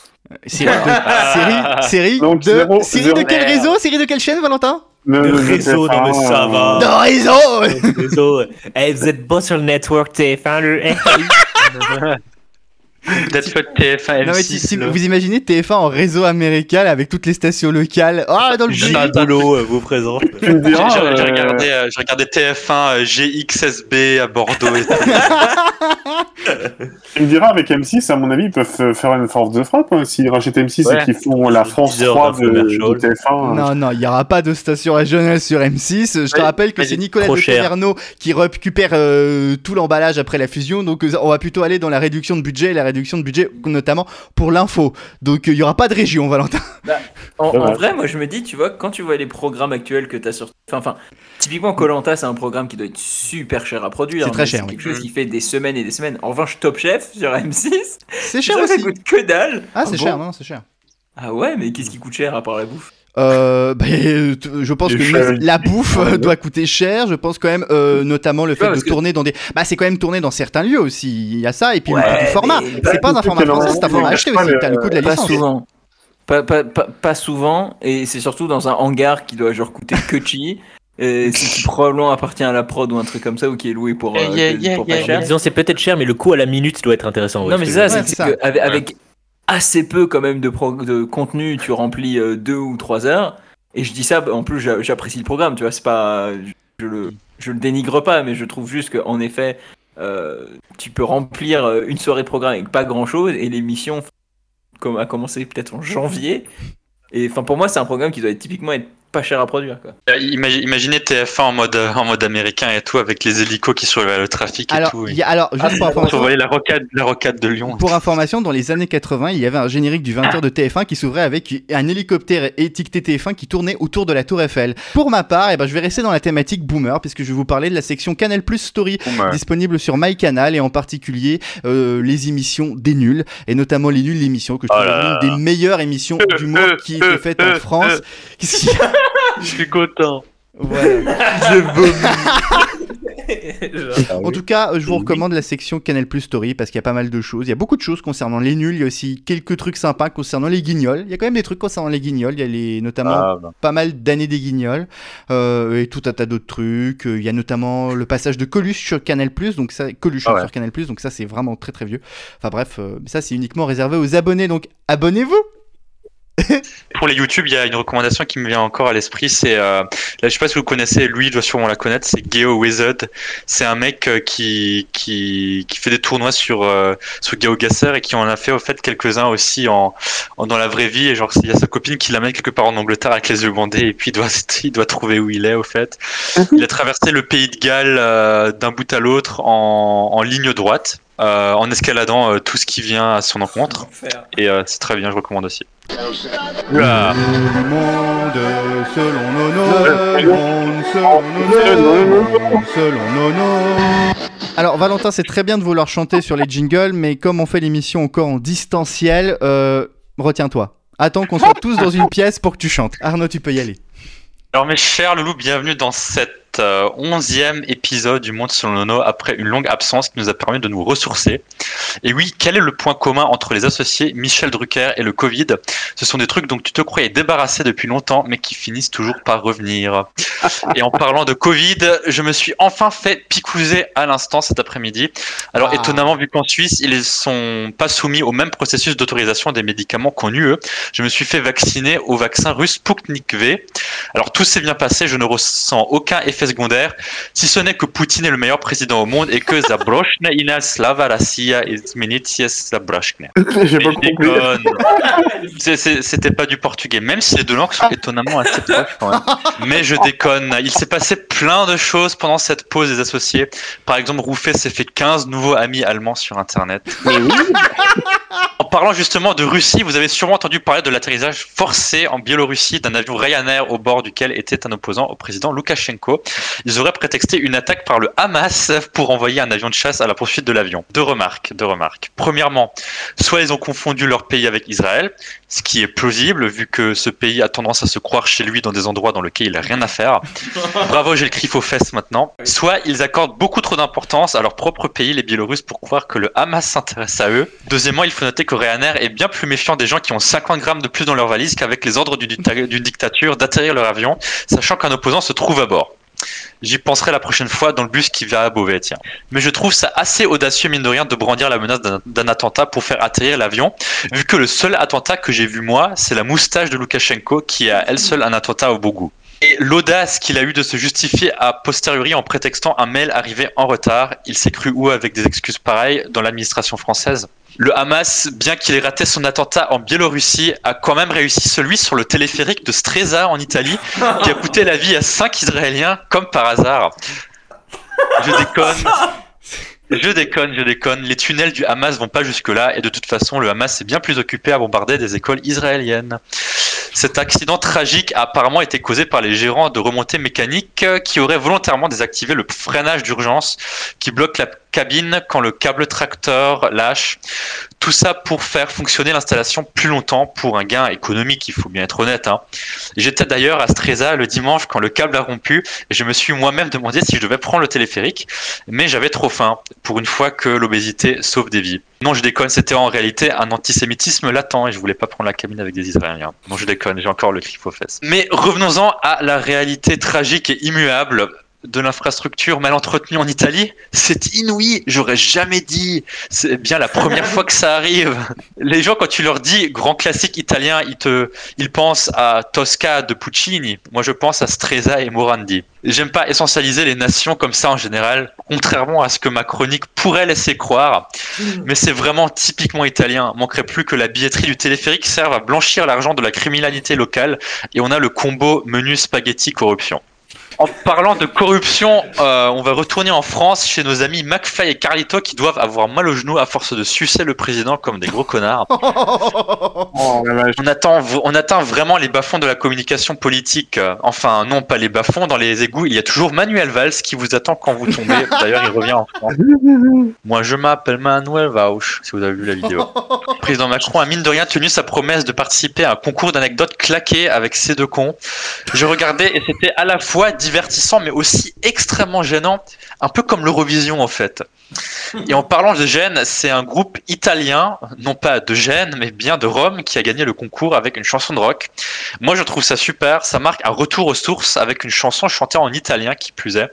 Série, de- série, série Donc, de, zéro- série zéro- de quel réseau Série de quelle chaîne, Valentin? Le, Le le réseau, TF1, non, mais ça euh, va. De réseau Le réseau. Eh, vous êtes pas sur le network TF1, le. Peut-être le TF1 Non mais M6. si- si là. vous imaginez TF1 en réseau américain avec toutes les stations locales. Ah dans le J'ai un boulot, euh, vous présente. Me J'ai euh, regardé, euh, j'ai regardé TF1 euh, GXSB à Bordeaux. Et tout. Tu me diras avec M6, à mon avis, ils peuvent euh, faire une force de frappe. hein. S'ils rachètent M6 Ouais. et qu'ils font la France 10 heures 3 de, de TF1. Non, non, il n'y aura pas de station régionale sur M6. Je te rappelle que c'est Nicolas de. Taverneau qui récupère euh, tout l'emballage après la fusion. Donc, euh, on va plutôt aller dans la réduction de budget, la réduction de budget notamment pour l'info. Donc, euh, il n'y aura pas de région, Valentin. En, en vrai, moi je me dis, tu vois, quand tu vois les programmes actuels que tu as sur. Enfin, enfin typiquement, Colanta, c'est un programme qui doit être super cher à produire. C'est très cher, C'est oui. quelque chose qui fait des semaines et des semaines. En revanche, Top Chef sur M6, C'est cher ça, ça aussi. coûte que dalle. Ah, c'est bon cher, non, c'est cher. Ah ouais, mais qu'est-ce qui coûte cher à part la bouffe? Euh, bah, je pense que la bouffe euh, doit coûter cher. Je pense quand même, euh, notamment le fait de que- tourner dans des. Bah, c'est quand même tourner dans certains lieux aussi. Il y a ça et puis le coût du format. C'est pas un format français, c'est un format acheté aussi. T'as le coût de la Pas licence. souvent. Pas, pas, pas, pas souvent, et c'est surtout dans un hangar qui doit genre coûter que chi. Et c'est qui probablement appartient à la prod ou un truc comme ça, ou qui est loué pour, euh, Yeah, que- yeah, pour yeah, pas yeah. cher. Disons, c'est peut-être cher, mais le coût à la minute doit être intéressant. ouais, Non, mais ça, c'est avec assez peu quand même de, contenu, tu remplis euh, deux ou trois heures. Et je dis ça, en plus j'a- j'apprécie le programme, tu vois, c'est pas. Je le, je le dénigre pas, mais je trouve juste qu'en effet, euh, tu peux remplir euh, une soirée de programme avec pas grand chose, et l'émission a commencé peut-être en janvier. Et enfin, pour moi, c'est un programme qui doit être typiquement être pas cher à produire. Quoi. Euh, imagi- Imaginez TF1 en mode, en mode américain et tout, avec les hélicos qui surveillent le trafic et Alors, tout. il y a- alors juste pour information, la rocade, la rocade de Lyon. Pour information, dans les années 80, il y avait un générique du 20h de TF1 qui s'ouvrait avec un hélicoptère étiqueté TF1 qui tournait autour de la Tour Eiffel. Pour ma part, eh ben, je vais rester dans la thématique boomer puisque je vais vous parler de la section Canal Plus Story Boomer. disponible sur MyCanal et en particulier euh, les émissions des nuls et notamment les nuls l'émission que je Oh trouve là l'une des meilleures émissions d'humour qui était faite en France. Qu'est-ce qu'il y a Je suis content. Voilà. Je vomis. En tout cas, je vous recommande la section Canal Plus Story parce qu'il y a pas mal de choses. Il y a beaucoup de choses concernant les nuls. Il y a aussi quelques trucs sympas concernant les guignols. Il y a quand même des trucs concernant les guignols. Il y a les, notamment Ah, bah. pas mal d'années des guignols euh, et tout un tas d'autres trucs. Euh, Il y a notamment le passage de Coluche sur Canal Plus. Donc ça, Coluche Ah ouais. sur Canal Plus. Donc ça, c'est vraiment très très vieux. Enfin bref, euh, ça c'est uniquement réservé aux abonnés. Donc abonnez-vous. Pour les YouTube, il y a une recommandation qui me vient encore à l'esprit. C'est, euh, là, je sais pas si vous connaissez, lui, il doit sûrement la connaître. C'est Geo Wizard. C'est un mec euh, qui, qui, qui fait des tournois sur, euh, sur GeoGuessr et qui en a fait, au fait, quelques-uns aussi en, en- dans la vraie vie. Et genre, il y a sa copine qui l'amène quelque part en Angleterre avec les yeux bandés et puis il doit, il doit trouver où il est, au fait. Il a traversé le pays de Galles euh, d'un bout à l'autre en, en ligne droite. Euh, en escaladant euh, tout ce qui vient à son encontre. Et euh, c'est très bien, je recommande aussi. Oula. Le monde selon Nono. Le monde selon Nono. Le monde selon Nono. Alors Valentin, c'est très bien de vouloir chanter sur les jingles, mais comme on fait l'émission encore en distanciel, euh, retiens-toi. Attends qu'on soit tous dans une pièce pour que tu chantes. Arnaud, tu peux y aller. Alors mes chers loulous, bienvenue dans cet euh, onzième épisode du Monde selon Nono après une longue absence qui nous a permis de nous ressourcer. Et oui, quel est le point commun entre les associés Michel Drucker et le Covid? Ce sont des trucs dont tu te croyais débarrassé depuis longtemps mais qui finissent toujours par revenir. Et en parlant de Covid, je me suis enfin fait picouser à l'instant cet après-midi. Alors Ah. étonnamment, vu qu'en Suisse, ils sont pas soumis au même processus d'autorisation des médicaments qu'en UE, je me suis fait vacciner au vaccin russe Sputnik V. Alors tout s'est bien passé, je ne ressens aucun effet secondaire, si ce n'est que Poutine est le meilleur président au monde et que Zabrochne ina slava Russia C'était pas du portugais, même si les deux langues sont étonnamment assez proches quand même. Mais je déconne. Il s'est passé plein de choses pendant cette pause des associés. Par exemple, Rouffet s'est fait 15 nouveaux amis allemands sur Internet. En parlant justement de Russie, vous avez sûrement entendu parler de l'atterrissage forcé en Biélorussie d'un avion Ryanair au bord duquel était un opposant au président Loukachenko. Ils auraient prétexté une attaque par le Hamas pour envoyer un avion de chasse à la poursuite de l'avion. Deux remarques, deux remarques. Premièrement, soit ils ont confondu leur pays avec Israël, ce qui est plausible vu que ce pays a tendance à se croire chez lui dans des endroits dans lesquels il n'a rien à faire. Bravo, j'ai le cri aux fesses maintenant. Soit ils accordent beaucoup trop d'importance à leur propre pays, les Biélorusses, pour croire que le Hamas s'intéresse à eux. Deuxièmement, il faut noter que Ryanair est bien plus méfiant des gens qui ont 50 grammes de plus dans leur valise qu'avec les ordres d'une dictature d'atterrir leur avion, sachant qu'un opposant se trouve à bord. J'y penserai la prochaine fois dans le bus qui va à Beauvais, tiens. Mais je trouve ça assez audacieux, mine de rien, de brandir la menace d'un attentat pour faire atterrir l'avion, vu que le seul attentat que j'ai vu moi, c'est la moustache de Loukachenko qui à elle seule un attentat au bon goût. Et l'audace qu'il a eu de se justifier a posteriori en prétextant un mail arrivé en retard, il s'est cru où avec des excuses pareilles dans l'administration française le Hamas, bien qu'il ait raté son attentat en Biélorussie, a quand même réussi celui sur le téléphérique de Streza en Italie, qui a coûté la vie à 5 Israéliens, comme par hasard. Je déconne. Je déconne, je déconne. Les tunnels du Hamas vont pas jusque-là, et de toute façon, le Hamas est bien plus occupé à bombarder des écoles israéliennes. Cet accident tragique a apparemment été causé par les gérants de remontée mécanique euh, qui auraient volontairement désactivé le freinage d'urgence qui bloque la cabine quand le câble tracteur lâche. Tout ça pour faire fonctionner l'installation plus longtemps pour un gain économique, il faut bien être honnête. Hein. J'étais d'ailleurs à Streza le dimanche quand le câble a rompu et je me suis moi-même demandé si je devais prendre le téléphérique, mais j'avais trop faim pour une fois que l'obésité sauve des vies. Non, je déconne, c'était en réalité un antisémitisme latent et je voulais pas prendre la cabine avec des Israéliens. Non, je déconne, j'ai encore le cri aux fesses. Mais revenons-en à la réalité tragique et immuable de l'infrastructure mal entretenue en Italie, c'est inouï. J'aurais jamais dit. C'est bien la première fois que ça arrive. Les gens, quand tu leur dis grand classique italien, ils te, ils pensent à Tosca de Puccini. Moi, je pense à Stresa et Morandi. J'aime pas essentialiser les nations comme ça en général, contrairement à ce que ma chronique pourrait laisser croire. Mais c'est vraiment typiquement italien. Manquerait plus que la billetterie du téléphérique serve à blanchir l'argent de la criminalité locale et on a le combo menu spaghetti corruption. En parlant de corruption, euh, on va retourner en France chez nos amis McFly et Carlito qui doivent avoir mal au genou à force de sucer le président comme des gros connards. Oh. On attend, on atteint vraiment les bas-fonds de la communication politique. Enfin, non, pas les bas-fonds. Dans les égouts, il y a toujours Manuel Valls qui vous attend quand vous tombez. D'ailleurs, il revient en France. Moi, je m'appelle Manuel Valls, si vous avez vu la vidéo. Le président Macron a mine de rien tenu sa promesse de participer à un concours d'anecdotes claquées avec ces deux cons. Je regardais et c'était à la fois divertissant mais aussi extrêmement gênant, un peu comme l'Eurovision en fait. Et en parlant de Gênes, c'est un groupe italien, non pas de Gênes, mais bien de Rome, qui a gagné le concours avec une chanson de rock. Moi, je trouve ça super. Ça marque un retour aux sources avec une chanson chantée en italien, qui plus est.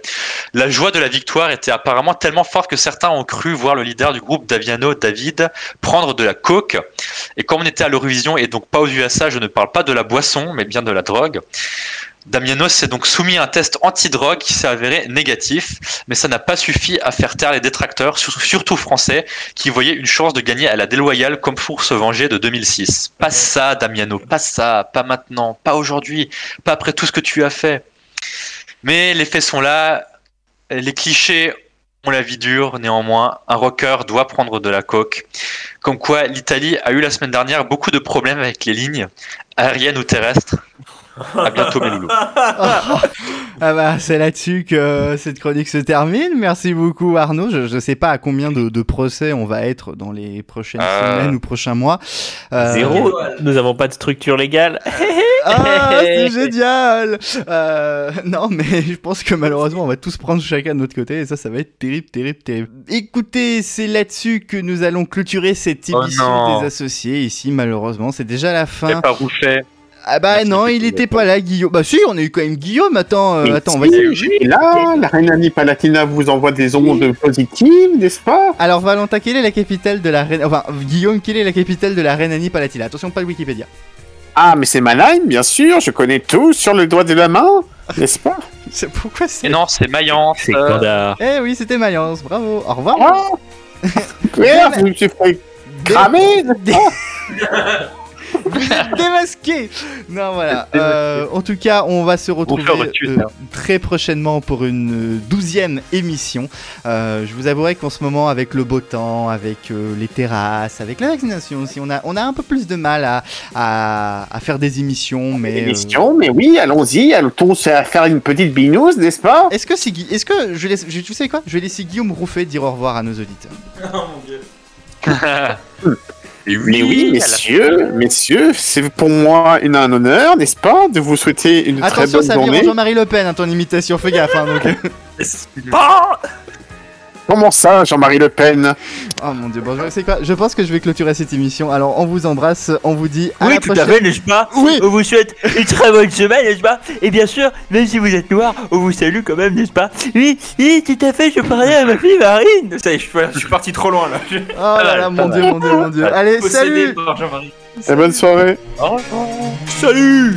La joie de la victoire était apparemment tellement forte que certains ont cru voir le leader du groupe Daviano, David, prendre de la coke. Et comme on était à l'Eurovision et donc pas aux USA, je ne parle pas de la boisson, mais bien de la drogue. Damiano s'est donc soumis à un test anti-drogue qui s'est avéré négatif, mais ça n'a pas suffi à faire taire les détracteurs, sur- surtout français, qui voyaient une chance de gagner à la déloyale comme pour se venger de 2006. Pas ça, Damiano, pas ça, pas maintenant, pas aujourd'hui, pas après tout ce que tu as fait. Mais les faits sont là, les clichés ont la vie dure, néanmoins, un rocker doit prendre de la coke. Comme quoi, l'Italie a eu la semaine dernière beaucoup de problèmes avec les lignes aériennes ou terrestres. À bientôt, mes loulous. Ah bah c'est là-dessus que cette chronique se termine. Merci beaucoup Arnaud. Je, je sais pas à combien de, de procès on va être dans les prochaines Euh. semaines ou prochains mois. Euh, Zéro. Nous n'avons pas de structure légale. Ah, c'est génial Euh, Non, mais je pense que malheureusement, on va tous prendre chacun de notre côté et ça, ça va être terrible, terrible, terrible. Écoutez, c'est là-dessus que nous allons clôturer cette Oh émission des associés ici, malheureusement. C'est déjà la fin. pas Rouffet. Ah bah Merci, non, il était pas là, Guillaume. Bah si, on a eu quand même Guillaume. Attends, euh, Mais attends, on va Et là, la Rhénanie Palatina vous envoie des ondes positives, n'est-ce pas? Alors Valentin, quelle est la capitale de la Rhénanie Enfin, Guillaume, quelle est la capitale de la Rhénanie-Palatinat Attention, pas le Wikipédia. Ah, mais c'est Mannheim, bien sûr, je connais tout sur le doigt de la main, n'est-ce pas? C'est- Pourquoi c'est Et non, c'est Mayence. C'est euh. Eh oui, c'était Mayence, bravo. Au revoir. Ah Merde, je me suis fait cramer Dé- Vous êtes démasqué Non, voilà. Euh, en tout cas, on va se retrouver euh, ça. très prochainement pour une douzième émission. Euh, je vous avouerai qu'en ce moment, avec le beau temps, avec euh, les terrasses, avec la vaccination aussi, on a, on a un peu plus de mal à, à, à faire des émissions. Mais, euh, Émission, mais oui, allons-y, allons-on faire une petite binouse, n'est-ce pas? Est-ce que c'est Gui- Est-ce que je laisse, je, tu sais quoi? Je vais laisser Guillaume Rouffet dire au revoir à nos auditeurs. Et Mais oui, messieurs, messieurs, c'est pour moi une, un honneur, n'est-ce pas, de vous souhaiter une très Attention, bonne ça vire en journée. Jean-Marie Le Pen, hein, ton imitation, fais gaffe. Hein, donc, euh. Comment ça, Jean-Marie Le Pen Oh mon dieu, bon, je sais quoi, je pense que je vais clôturer cette émission. Alors, on vous embrasse, on vous dit à Oui, la tout à fait, n'est-ce pas Oui. On vous souhaite une très bonne semaine, n'est-ce pas Et bien sûr, même si vous êtes noir, on vous salue quand même, n'est-ce pas Oui, oui, tout à fait, je parlais à ma fille Marine Ça y est, je suis, je suis parti trop loin là. Oh là là, mon dieu, mon dieu, mon dieu. Allez, Possédé salut par Jean-Marie. Et bonne soirée Salut